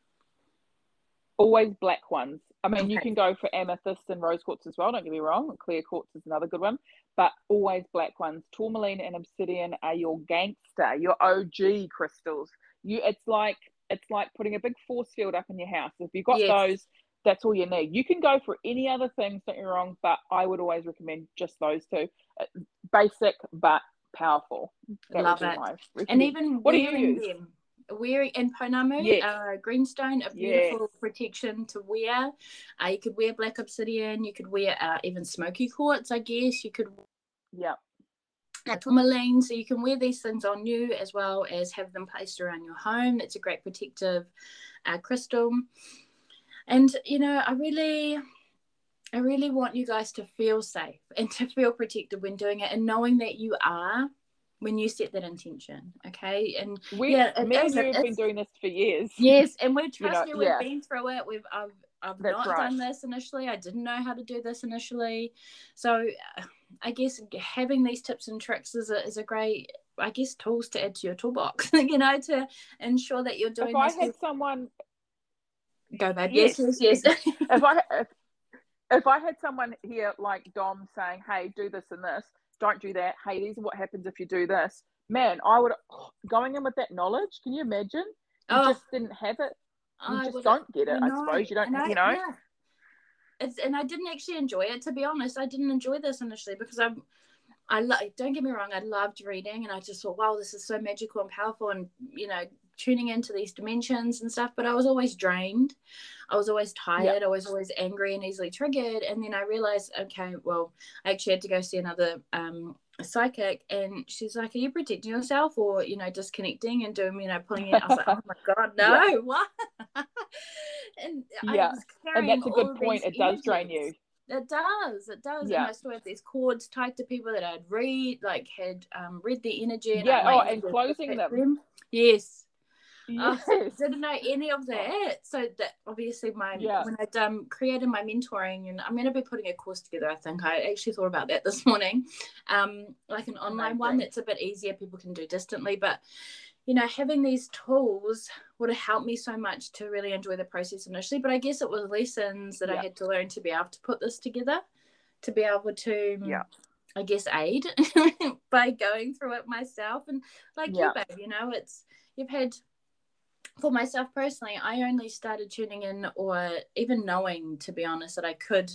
Always black ones. I mean, okay. you can go for amethyst and rose quartz as well. Don't get me wrong. Clear quartz is another good one, but always black ones. Tourmaline and obsidian are your gangster, your OG crystals. You, it's like it's like putting a big force field up in your house. If you've got yes. those, that's all you need. You can go for any other things, don't get me wrong, but I would always recommend just those two. Uh, basic but powerful.
That Love it. And even what do you use? Them wearing in Pounamu, yes. uh, greenstone, a beautiful yes. protection to wear. Uh, you could wear black obsidian. You could wear uh, even smoky quartz. I guess you could.
Yeah.
Uh, tourmaline, so you can wear these things on you as well as have them placed around your home. It's a great protective uh, crystal, and you know, I really, I really want you guys to feel safe and to feel protected when doing it, and knowing that you are when you set that intention okay and
we yeah me and you have been doing this for years
yes and we trust you know, me we've yeah. been through it we've i've I've That's not right. done this initially. I didn't know how to do this initially. So uh, I guess having these tips and tricks is a, is a great, I guess, tools to add to your toolbox, you know, to ensure that you're doing
If I had with... someone.
Go, babe. Yes, yes, yes. yes.
if, I, if, if I had someone here like Dom saying, hey, do this and this, don't do that. Hey, these are what happens if you do this. Man, I would going in with that knowledge. Can you imagine? You oh, just didn't have it. You I just don't get it. I, I suppose you don't. I, you know. Yeah.
it's, and I didn't actually enjoy it to be honest. I didn't enjoy this initially because I'm I lo- don't get me wrong, I loved reading and I just thought, wow, this is so magical and powerful and you know, tuning into these dimensions and stuff, but I was always drained. I was always tired. I was always angry and easily triggered. And then I realized, okay, well, I actually had to go see another um, psychic, and she's like, "Are you protecting yourself, or you know, disconnecting and doing, you know, pulling it?" I was like, "Oh my god, no, yeah. what?"
and yeah, and that's a good point. It does drain you.
It does. It does. Yeah. And I still have these cords tied to people that I'd read, like had um, read the energy.
And yeah. Oh, and closing them. them.
Yes. Yes. I didn't know any of that. So that obviously my yeah. when I'd um, created my mentoring and I'm gonna be putting a course together, I think. I actually thought about that this morning. Um, like an online Amazing. one that's a bit easier, people can do distantly. But you know, having these tools would have helped me so much to really enjoy the process initially. But I guess it was lessons that yeah. I had to learn to be able to put this together, to be able to
yeah.
I guess aid by going through it myself and like yeah. you babe, you know, it's you've had for myself personally, I only started tuning in or even knowing, to be honest, that I could,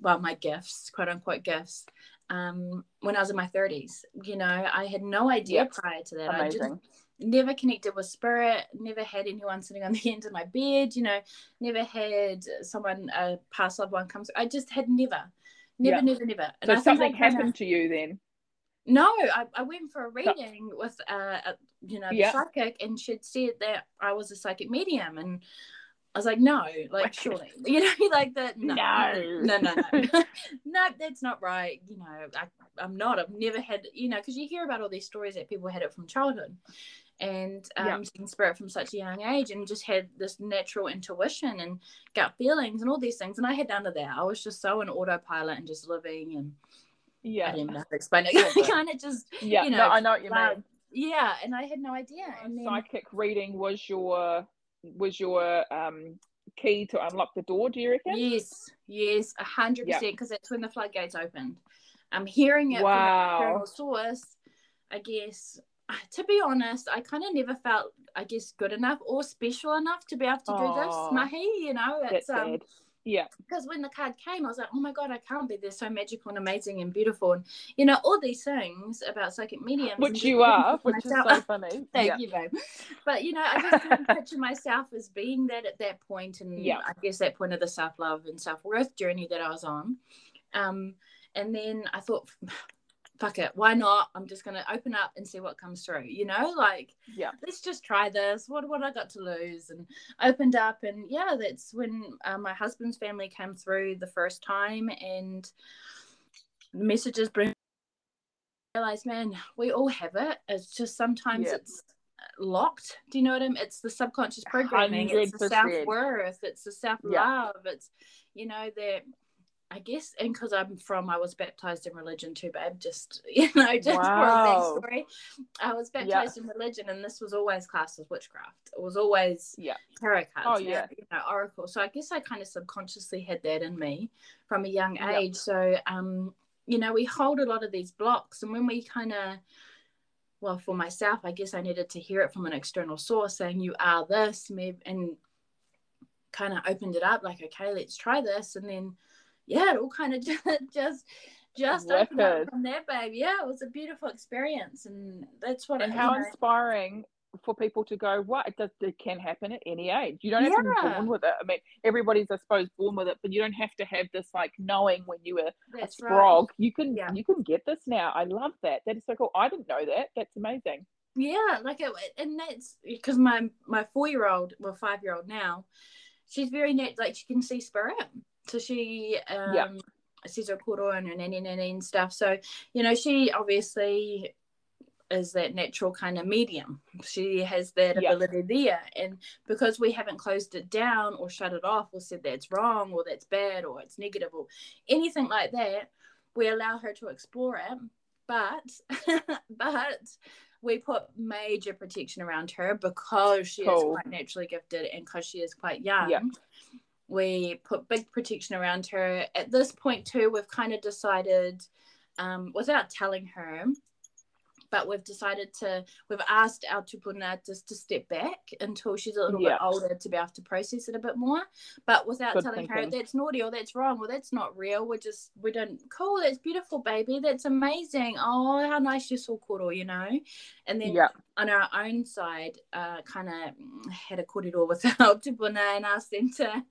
well, my gifts, quote unquote gifts, um, when I was in my 30s. You know, I had no idea prior to that. Amazing. I just never connected with spirit, never had anyone sitting on the end of my bed, you know, never had someone, a past loved one comes. I just had never, never, never, never.
And so something happened to you then?
No, I, I went for a reading with uh, a, you know, yeah. psychic, and she'd said that I was a psychic medium, and I was like, no, like surely, you know, like that. No, no, no, no, no, no, that's not right. You know, I, I'm not. I've never had, you know, because you hear about all these stories that people had it from childhood, and um, yeah. seeing spirit from such a young age, and just had this natural intuition and gut feelings and all these things, and I had none of that. I was just so in autopilot and just living and
yeah.
I didn't know how to explain it. kind of just, yeah, you know,
no, I know what you mean.
Yeah, and I had no idea. And
then... psychic reading was your was your um key to unlock the door. Do you reckon?
Yes, yes, a hundred percent. Because that's when the floodgates opened. I'm hearing it wow. from a source. I guess to be honest, I kind of never felt, I guess, good enough or special enough to be able to do this, Mahi. You know, it's
um, sad. Yeah.
Because when the card came, I was like, oh my God, I can't be. They're so magical and amazing and beautiful. And, you know, all these things about psychic mediums.
Which you are, which myself. is so funny.
Thank yeah. you, babe. But, you know, I just couldn't picture myself as being that at that point and yeah. I guess that point of the self love and self worth journey that I was on. Um, and then I thought, fuck it, why not? I'm just gonna open up and see what comes through, you know, like
yeah,
let's just try this. What what I got to lose? And opened up, and yeah, that's when uh, my husband's family came through the first time, and the messages bring realize, man, we all have it. It's just sometimes it's locked. Do you know what I mean? It's the subconscious programming. 100%. It's the self worth. It's the self love. It's you know that I guess, and because I'm from, I was baptized in religion too, babe. Just you know, just wow. for a backstory, I was baptized yeah. in religion, and this was always classed as witchcraft. It was always
yeah
tarot cards, oh yeah, you know, oracle. So I guess I kind of subconsciously had that in me from a young age. Yeah. So um, you know, we hold a lot of these blocks, and when we kind of well, for myself, I guess I needed to hear it from an external source saying you are this, maybe, and kind of opened it up like, okay, let's try this, and then yeah, it all kind of just just opened up from there, babe. Yeah, it was a beautiful experience, and that's what.
And how know. inspiring for people to go, what it does it can happen at any age. You don't have yeah. to be born with it. I mean, everybody's I suppose born with it, but you don't have to have this like knowing when you were that's a frog. Right. You can yeah. you can get this now. I love that. That is so cool. I didn't know that. That's amazing.
Yeah, like it, and that's because my my four year old, well five year old now, she's very net like she can see spirit so she um yeah. sees her koro and her nanny nanny and stuff. So, you know, she obviously is that natural kind of medium. She has that yeah. ability there. And because we haven't closed it down or shut it off or said that's wrong or that's bad or it's negative or anything like that, we allow her to explore it. But but we put major protection around her because she cool. is quite naturally gifted and because she is quite young.
Yeah
we put big protection around her. At this point, too, we've kind of decided, um, without telling her, but we've decided to we've asked our tupuna just to step back until she's a little
Yeah.
bit older to be able to process it a bit more. But without
Good
telling her that's naughty or that's wrong or that's not real we're just we don't cool that's beautiful baby. That's amazing. Oh how nice you saw koro you know? And then
Yeah.
on our own side uh kind of had a korero with our tupuna and asked them to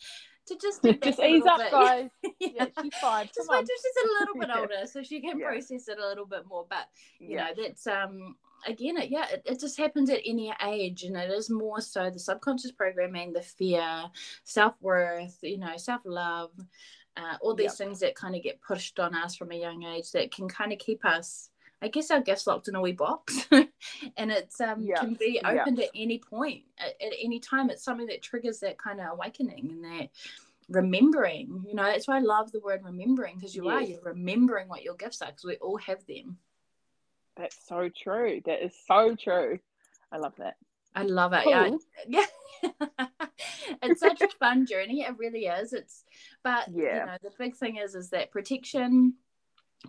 to just
Just ease up,
bit.
guys.
yeah.
Yeah, she's five.
just
Come
wait
on.
till she's a little bit
Yeah.
older so she can
Yeah.
process it a little bit more but you know that's um again it yeah it, it just happens at any age and it is more so the subconscious programming the fear self-worth you know self-love uh, all these
Yep.
things that kind of get pushed on us from a young age that can kind of keep us I guess our gifts locked in a wee box, and it's um
Yeah,
can be
yeah.
opened at any point, at, at any time. It's something that triggers that kind of awakening and that remembering. You know, that's why I love the word remembering because you are you're remembering what your gifts are because we all have them.
That's so true. That is so true. I love that.
I love it. Yeah,
Cool.
yeah. it's such a fun journey. It really is. It's but you
Yeah.
know the big thing is is that protection,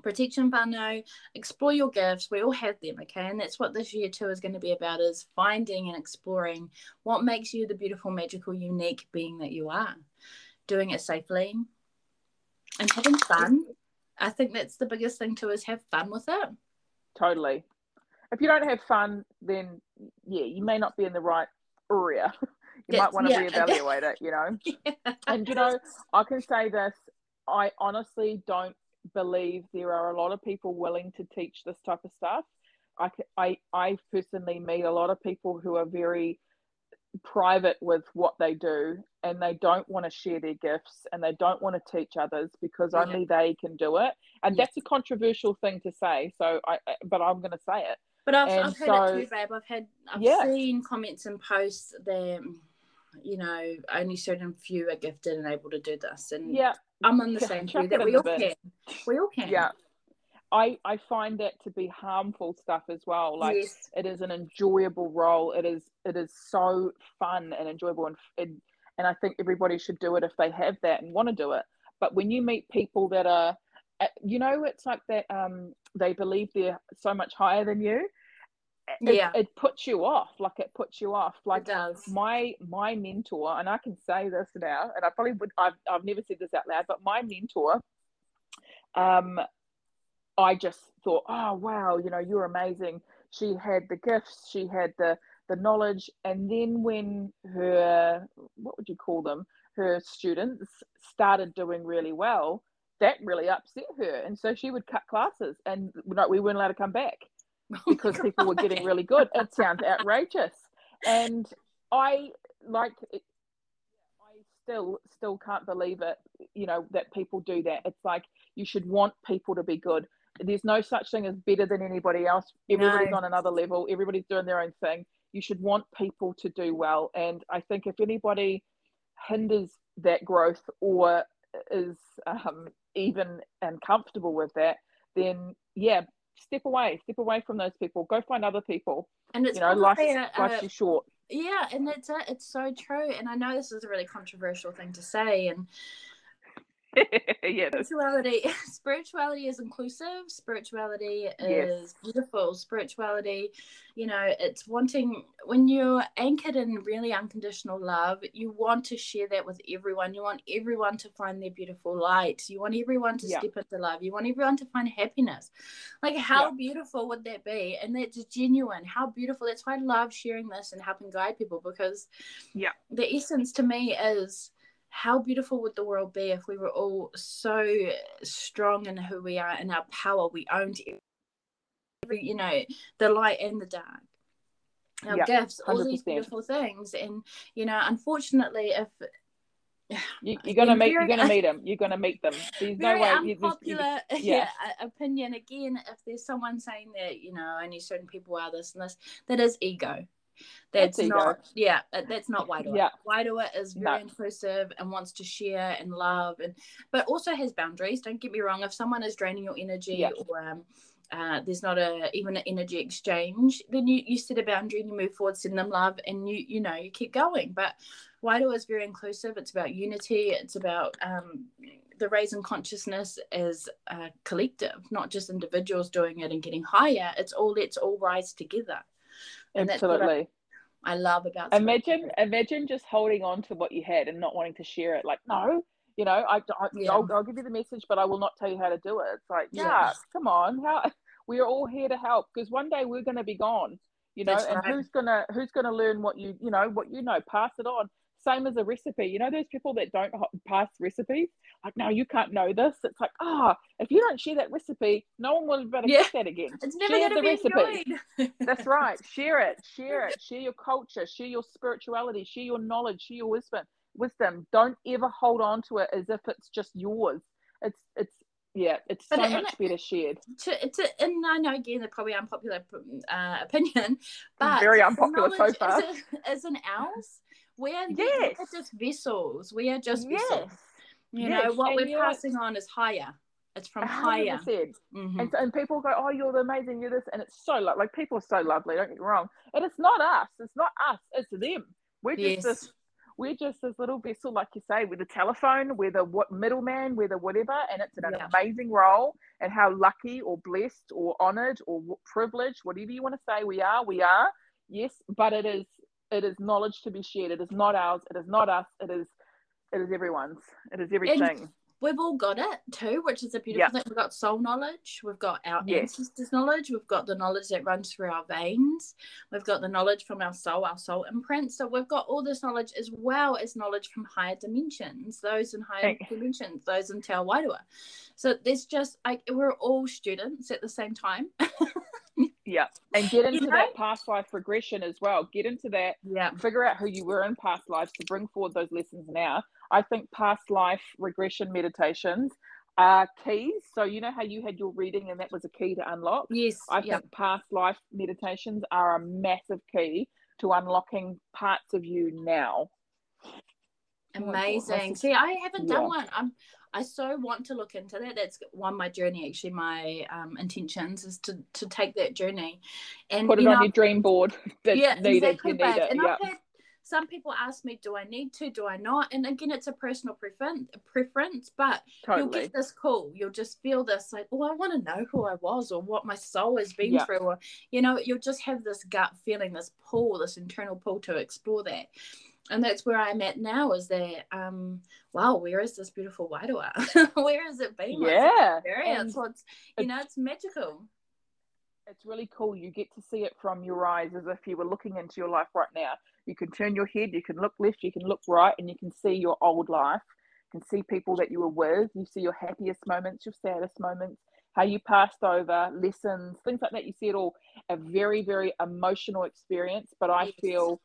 protection whānau, explore your gifts. We all have them, okay? And that's what this year too is going to be about is finding and exploring what makes you the beautiful, magical, unique being that you are. Doing it safely and having fun. I think that's the biggest thing too is have fun with it.
Totally. If you don't have fun, then yeah, you may not be in the right area. You might want to
yeah.
reevaluate it, you know. And you know, I can say this, I honestly don't believe there are a lot of people willing to teach this type of stuff. I, I, I personally meet a lot of people who are very private with what they do and they don't want to share their gifts and they don't want to teach others because
Yeah.
only they can do it. And that's a controversial thing to say. So I, but I'm going to say it.
But I've, I've heard
so-
it too, babe. I've had I've seen comments and posts that you know only certain few are gifted and able to do this, and
Yeah.
I'm on the same view that we all can. We all can.
Yeah. I, I find that to be harmful stuff as well. Like
yes.
it is an enjoyable role. It is it is so fun and enjoyable, and and, and I think everybody should do it if they have that and want to do it. But when you meet people that are, uh, you know, it's like that. Um, they believe they're so much higher than you. It,
Yeah.
it puts you off. Like it puts you off. Like
it does.
my my mentor, and I can say this now, and I probably would. I've I've never said this out loud, but my mentor, um, I just thought, oh wow, you know, you're amazing. She had the gifts, she had the the knowledge, and then when her what would you call them, her students started doing really well, that really upset her, and so she would cut classes, and we weren't allowed to come back because people were getting really good. It sounds outrageous, and I like. I still still can't believe it. You know that people do that. It's like you should want people to be good. There's no such thing as better than anybody else. Everybody's
No.
on another level. Everybody's doing their own thing. You should want people to do well. And I think if anybody hinders that growth or is um, even uncomfortable with that, then yeah, step away. Step away from those people. Go find other people.
and it's
You know, life's,
probably a,
life's too short.
yeah, and that's it. Uh, it's so true. And I know this is a really controversial thing to say, and
yeah,
spirituality spirituality is inclusive. Spirituality is
Yes.
beautiful. Spirituality you know it's wanting when you're anchored in really unconditional love you want to share that with everyone. You want everyone to find their beautiful light. You want everyone to
Yeah.
step into love. You want everyone to find happiness. Like how
Yeah.
beautiful would that be? And that's genuine. How beautiful. That's why i love sharing this and helping guide people because
Yeah.
the essence to me is how beautiful would the world be if we were all so strong in who we are and our power we owned every you know the light and the dark our
Yeah,
gifts all these beautiful things and you know unfortunately if
You, you're gonna meet. You're gonna meet them. You're gonna meet them. There's no way. you- there's- you-
unpopular
yeah.
yeah. opinion again if there's someone saying that you know only certain people are this and this that is ego that's,
That's
not yeah uh, that's not Wairua.
Yeah.
Wairua is very
No.
inclusive and wants to share and love and but also has boundaries don't get me wrong if someone is draining your energy
Yeah.
or um, uh, there's not a even an energy exchange then you, you set a boundary and you move forward send them love and you you know you keep going but Wairua is very inclusive it's about unity it's about um, the raising consciousness is a collective, not just individuals doing it and getting higher. It's all let's all rise together.
And Absolutely.
I, I, love about
imagine imagine just holding on to what you had and not wanting to share it. Like, no, you know, I, I yeah. I'll, I'll, give you the message, but I will not tell you how to do it. It's like, yeah, yeah. come on, how we are all here to help because one day we're going to be gone, you know, That's and right. who's gonna who's gonna learn what you you know what you know, pass it on. Same as a recipe, you know, those people that don't pass recipes, like, no, you can't know this. It's like, ah, oh, if you don't share that recipe, no one will to yeah. that again.
It's never share the be recipe.
That's right. Share it. Share it. Share your culture. Share your spirituality. Share your knowledge. Share your wisdom wisdom. Don't ever hold on to it as if it's just yours. It's it's yeah, it's so much better shared.
To, to, and I know again they're probably unpopular uh, opinion, but
very unpopular so far.
Is, an ours. We are yes. just vessels. We are just yes. vessels. You yes. know what and we're passing like, on is higher. It's from 100%. higher.
Mm-hmm. And, so, and people go, oh, you're amazing, you're this, and it's so lo- like people are so lovely. Don't get me wrong, and it's not us. It's not us. It's them. We're just yes. this we're just this little vessel, like you say, with a telephone, with a what middleman, with a whatever, and it's an yeah. amazing role. And how lucky or blessed or honored or privileged, whatever you want to say, we are, we are. Yes, but it is it is knowledge to be shared. It is not ours. It is not us. It is it is everyone's. It is everything. And
we've all got it too, which is a beautiful thing. We've got soul knowledge, we've got our yes. ancestors' knowledge, we've got the knowledge that runs through our veins, we've got the knowledge from our soul, our soul imprint. So we've got all this knowledge as well as knowledge from higher dimensions, those in higher hey. dimensions, those in Te Wairua. So there's just like we're all students at the same time.
yeah and get into you know? that past life regression as well get into that
yeah
figure out who you were in past lives to bring forward those lessons now I think past life regression meditations are keys. So you know how you had your reading and that was a key to unlock?
Yes.
I yep. think past life meditations are a massive key to unlocking parts of you now.
Amazing. See, I haven't done one. I'm I so want to look into that. That's one my journey. Actually, my um, intentions is to to take that journey and
put it on know, your dream board. yeah, exactly. It,
right. And I've had some people ask me, do I need to? Do I not? And again, it's a personal preference, preference but totally. you'll get this call. You'll just feel this like, oh, I want to know who I was or what my soul has been through. Or, you know, you'll just have this gut feeling, this pull, this internal pull to explore that. And that's where I'm at now is that, um, wow, where is this beautiful Wairua? where has it been?
Yeah.
Experience? What's, you know, it's magical
it's really cool. You get to see it from your eyes as if you were looking into your life right now. You can turn your head, you can look left, you can look right, and you can see your old life. You can see people that you were with. You see your happiest moments, your saddest moments, how you passed over, lessons, things like that. You see it all. A very, very emotional experience, but I yes. feel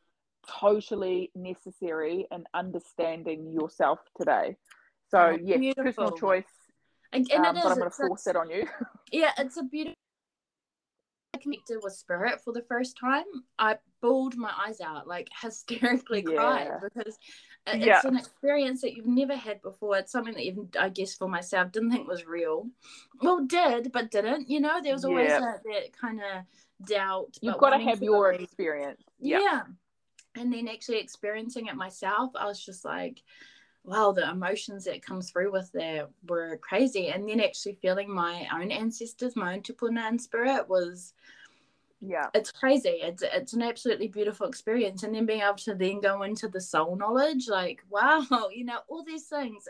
totally necessary in understanding yourself today. So, oh, yes, personal choice.
And, and um,
but I'm going to force it on you.
Yeah, it's a beautiful connected with spirit for the first time, I bawled my eyes out, like hysterically yeah. cried because it's yeah. an experience that you've never had before. It's something that even I guess for myself didn't think was real. Well, did but didn't. You know, there was always yeah. that, that kind of doubt.
You've got to have your experience.
Yeah. And then actually experiencing it myself, I was just like, wow, the emotions that come through with that were crazy. And then actually feeling my own ancestors, my own tupuna and spirit was
yeah.
it's crazy. It's it's an absolutely beautiful experience. And then being able to then go into the soul knowledge like wow you know all these things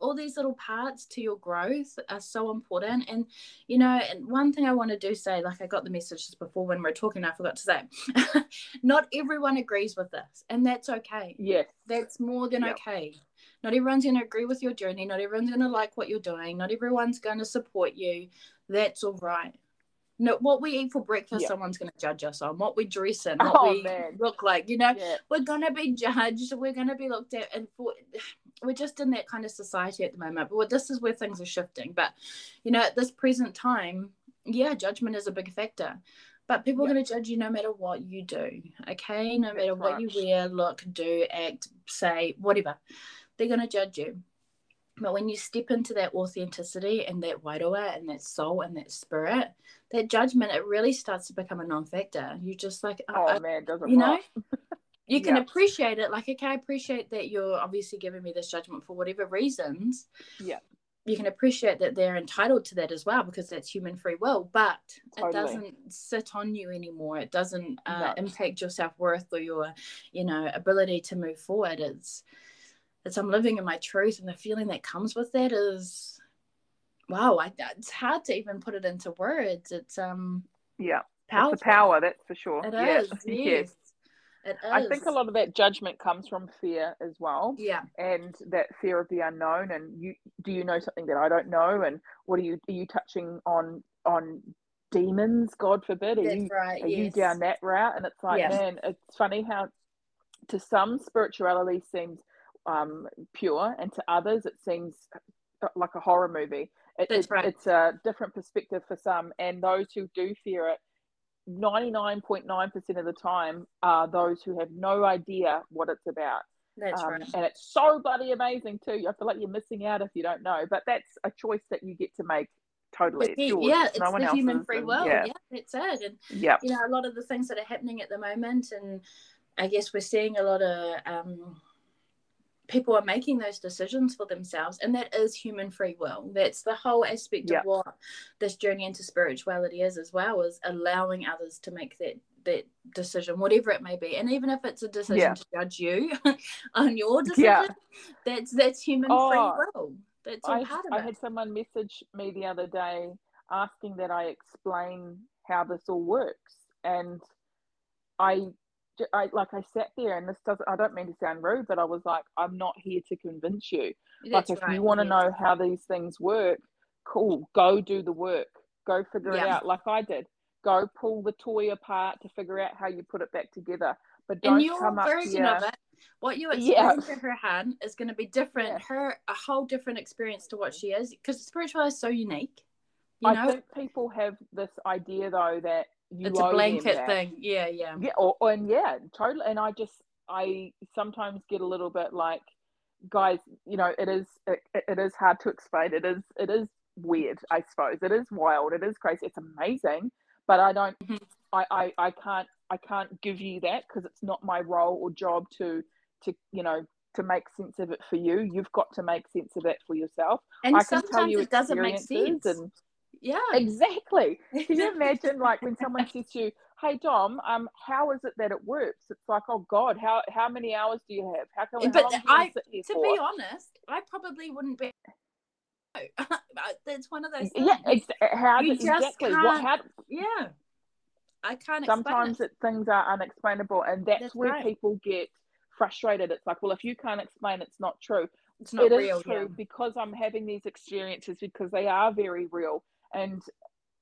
all these little parts to your growth are so important and you know and one thing i want to do say like i got the messages before when we are talking i forgot to say not everyone agrees with this and that's okay
yes
that's more than yep. okay not everyone's going to agree with your journey not everyone's going to like what you're doing not everyone's going to support you that's all right no, what we eat for breakfast, yeah. someone's going to judge us on. What we dress in, what oh, we man. look like, you know, yeah. we're going to be judged. We're going to be looked at, and for we're just in that kind of society at the moment. But this is where things are shifting. But you know, at this present time, yeah, judgment is a big factor. But people yeah. are going to judge you no matter what you do. Okay, no matter what you wear, look, do, act, say, whatever, they're going to judge you. But when you step into that authenticity and that wairua and that soul and that spirit, that judgment, it really starts to become a non-factor. You're just like, uh,
oh, oh man, doesn't
you know, you can
Yeah.
appreciate it like okay i appreciate that you're obviously giving me this judgment for whatever reasons
Yeah.
you can appreciate that they're entitled to that as well because that's human free will but
Totally.
it doesn't sit on you anymore it doesn't uh,
No.
impact your self-worth or your you know ability to move forward it's it's i'm living in my truth and the feeling that comes with that is wow I, it's hard to even put it into words it's um
Yeah.
powerful
It's the power, that's for sure.
it
yeah.
is,
yes.
yes it is
I think a lot of that judgment comes from fear as well.
yeah
and that fear of the unknown and you do you know something that i don't know and what are you are you touching on on demons god forbid are
that's
you
right
are you down that route and it's like
Yeah.
man it's funny how to some spirituality seems um pure and to others it seems like a horror movie it,
That's
it-
right.
it's a different perspective for some and those who do fear it 99.9% of the time are those who have no idea what it's about
that's
um,
right
and it's so bloody amazing too. I feel like you're missing out if you don't know, but that's a choice that you get to make. Totally, it's yours.
yeah,
it's no
the human free will.
Yeah,
Yeah. that's it. And
yeah,
you know, a lot of the things that are happening at the moment, and I guess we're seeing a lot of um, people are making those decisions for themselves, and that is human free will. That's the whole aspect
Yeah.
of what this journey into spirituality is, as well, is allowing others to make that that decision, whatever it may be, and even if it's a decision
Yeah.
to judge you on your decision,
Yeah.
that's that's human
Oh,
free will. That's all
I,
part of
I
it.
had someone message me the other day asking that I explain how this all works, and I, I like I sat there, and this doesn't. I don't mean to sound rude, but I was like, I'm not here to convince you.
That's
like if
right,
you want to
yes.
know how these things work cool go do the work go figure it out like i did go pull the toy apart to figure out how you put it back together but don't
your
come up
version
here
of it what you
Yeah.
explain to her hand is going to be different
Yeah.
her a whole different experience to what she is because spirituality is so unique you
i
know
think people have this idea though that
it's a blanket thing. Yeah yeah.
Yeah or, and yeah totally and i just i sometimes get a little bit like guys you know it is it, it is hard to explain. It is it is weird i suppose. It is wild. It is crazy. It's amazing but i don't
Mhm.
I, I i can't i can't give you that because it's not my role or job to to you know to make sense of it for you. You've got to make sense of it for yourself.
And
i can
sometimes
tell you
it doesn't make sense.
and
yeah.
Exactly. Can you imagine like when someone says to you hey dom um how is it that it works? It's like oh god how how many hours do you have? How how
But
long
I-
wanna sit here
to
for?
be honest i probably wouldn't be that's one of those
yeah
things.
ex- how
You just
exactly what
can't
how
yeah. I can't
sometimes
explain
it, things are unexplainable and that's,
That's
where
right.
people get frustrated. It's like well if you can't explain it's not true.
It's not
It is
real
true
yeah.
because i'm having these experiences because they are very real and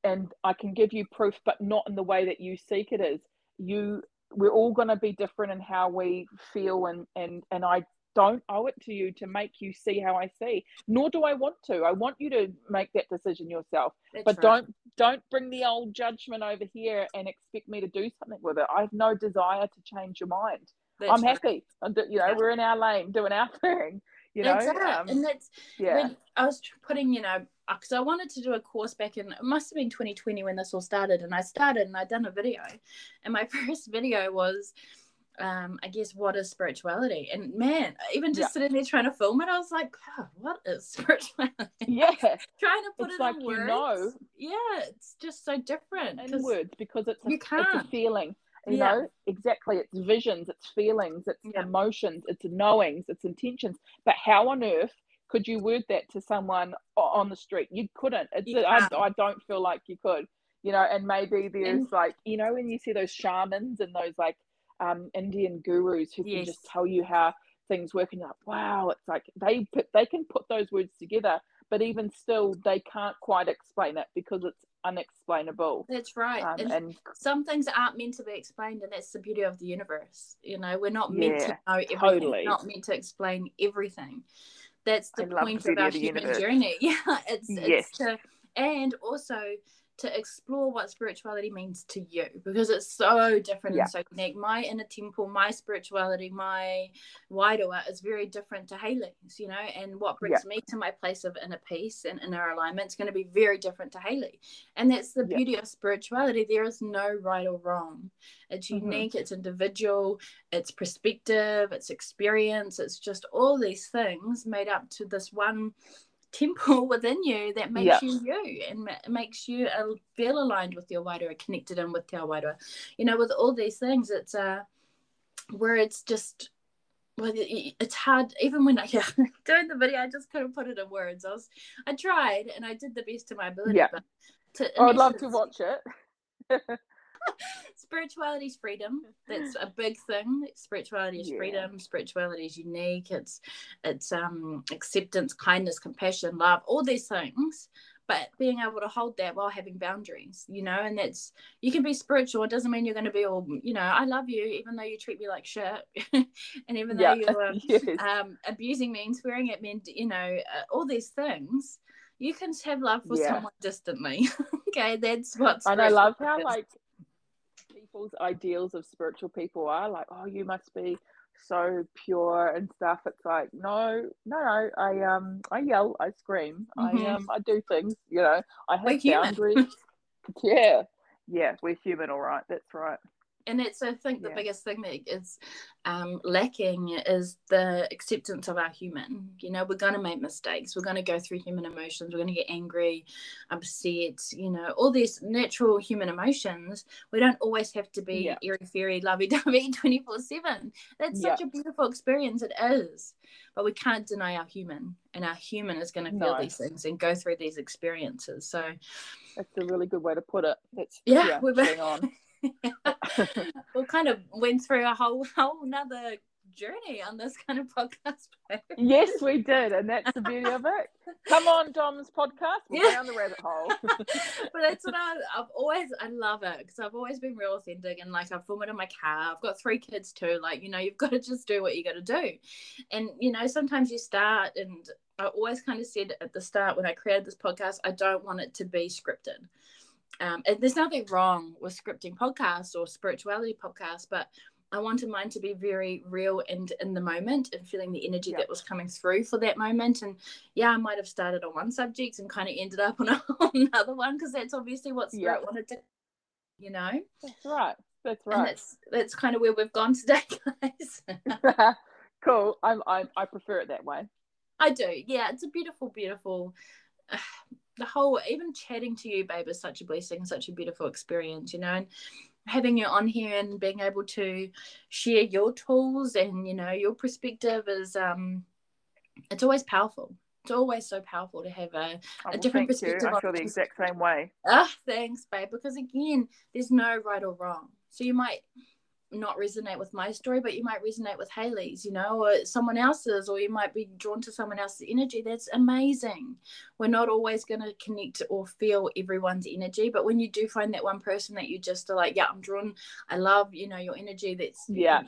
and i can give you proof but not in the way that you seek it is. You we're all going to be different in how we feel and and and i don't owe it to you to make you see how i see nor do i want to. I want you to make that decision yourself.
That's
but
right.
don't don't bring the old judgment over here and expect me to do something with it. I have no desire to change your mind.
That's
i'm happy. You know
Yeah.
we're in our lane doing our thing you know
that's it.
um,
and that's
yeah
I was putting, you know, because I wanted to do a course back in, it must have been 2020 when this all started. And I started and I'd done a video. And my first video was, um, I guess, what is spirituality? And man, even just
Yeah.
sitting there trying to film it, I was like, God, what is spirituality?
yeah
trying to put
It's
it
like
in
you know.
Yeah, it's just so different.
in words because it's a,
you
it's a
can't.
feeling you
Yeah.
know exactly it's visions it's feelings it's
Yeah.
emotions it's knowings it's intentions but how on earth could you word that to someone on the street you couldn't it's
You
I. I don't feel like you could you know and maybe there's
And-
like you know when you see those shamans and those like um indian gurus who can just tell you how things work and you're like wow it's like they put they can put those words together but even still they can't quite explain it because it's unexplainable
That's right.
um,
and
and
some things aren't meant to be explained, and that's the beauty of the universe. You know, we're not meant to know everything.
totally.
We're not meant to explain everything. That's the
I
point
the
of our
of
human
universe.
journey. Yeah, it's
Yes.
it's to, and also to explore what spirituality means to you because it's so different
Yeah.
and so unique. My inner temple, my spirituality, my Wairua is very different to Hayley's, you know, and what brings me to my place of inner peace and inner alignment is going to be very different to Hayley. And that's the
Yeah.
beauty of spirituality. There is no right or wrong. It's
Mhm.
unique, it's individual, it's perspective, it's experience, it's just all these things made up to this one temple within you that makes
Yeah.
you you and ma- makes you uh, feel aligned with your wider connected in with your wider you know with all these things it's uh where it's just well it's hard even when i yeah, doing the video i just couldn't put it in words i was i tried and i did the best of my ability
Yeah.
but to,
I
in
would love to watch it.
spirituality is freedom. That's a big thing. Spirituality is
Yeah.
freedom. Spirituality is unique. It's it's um acceptance kindness compassion love all these things. But being able to hold that while having boundaries you know and that's you can be spiritual. It doesn't mean you're going to be all you know i love you even though you treat me like shit. And even though
Yeah.
you're
yes.
um, abusing me and swearing at me you know uh, all these things you can have love for
Yeah.
someone distantly. Okay? That's what
And I love how like people's ideals of spiritual people are like, oh, you must be so pure and stuff. It's like, no, no, no. I um, I yell, I scream,
Mhm.
I um, I do things. You know, I
We're human.
boundaries. yeah, yeah, we're human, all right. That's right.
And it's I think the
Yeah.
biggest thing that is um, lacking is the acceptance of our human. You know, we're gonna make mistakes. We're gonna go through human emotions. We're gonna get angry, upset. You know, all these natural human emotions. We don't always have to be
Yeah.
airy fairy, lovey dovey, twenty four seven. That's such a beautiful experience. It is, but we can't deny our human, and our human is gonna feel
No.
these things and go through these experiences. So
That's a really good way to put it. That's
Yeah,
yeah,
we're-
on.
we kind of went through a whole whole another journey on this kind of podcast.
yes, we did, and that's the beauty of it. Come on, Dom's podcast. We're
Yeah.
down the rabbit hole.
but that's what I, I've always I love it because I've always been real authentic and like I film it in my car. I've got three kids too. Like you know you've got to just do what you got to do, and you know sometimes you start and I always kind of said at the start when I created this podcast I don't want it to be scripted. Um, and there's nothing wrong with scripting podcasts or spirituality podcasts, but I wanted mine to be very real and in the moment and feeling the energy
Yeah.
that was coming through for that moment. And yeah, I might have started on one subject and kind of ended up on a, on another one because that's obviously what spirit
Yeah.
wanted to, you know.
That's right. That's
And
right.
that's that's kind of where we've gone today, guys.
cool. I'm, I'm I prefer it that way.
I do. Yeah, it's a beautiful, beautiful. The whole even chatting to you, babe, is such a blessing, such a beautiful experience, you know. And having you on here and being able to share your tools and you know your perspective is um, it's always powerful. It's always so powerful to have a
Oh, well,
different
you.
perspective
I
on
feel the exact same way.
ah thanks, babe. Because again, there's no right or wrong. So you might not resonate with my story, but you might resonate with Hayley's, you know, or someone else's, or you might be drawn to someone else's energy. That's amazing. We're not always going to connect or feel everyone's energy, but when you do find that one person that you just are like, yeah, I'm drawn, I love, you know, your energy. That's
Yeah.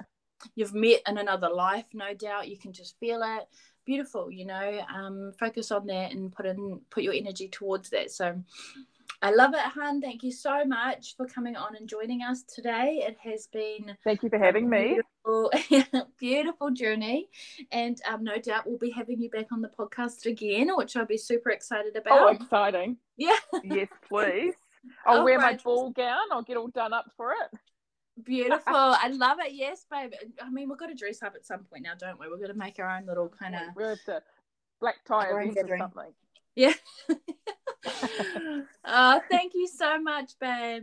you've met in another life, no doubt. You can just feel it. Beautiful, you know. Um, focus on that and put in put your energy towards that. So I love it, Han. Thank you so much for coming on and joining us today. It has been
Thank you for having me.
beautiful, beautiful journey, and um, no doubt we'll be having you back on the podcast again, which I'll be super excited about.
Oh, exciting.
yeah,
Yes, please. I'll
Oh,
wear my ball gown. I'll get all done up for it.
beautiful. I love it. Yes, babe. I mean, we've got to dress up at some point now, don't we? We're going to make our own little kind of
We'll have to black tie
Our own
event or something.
Yeah. oh, thank you so much, babe.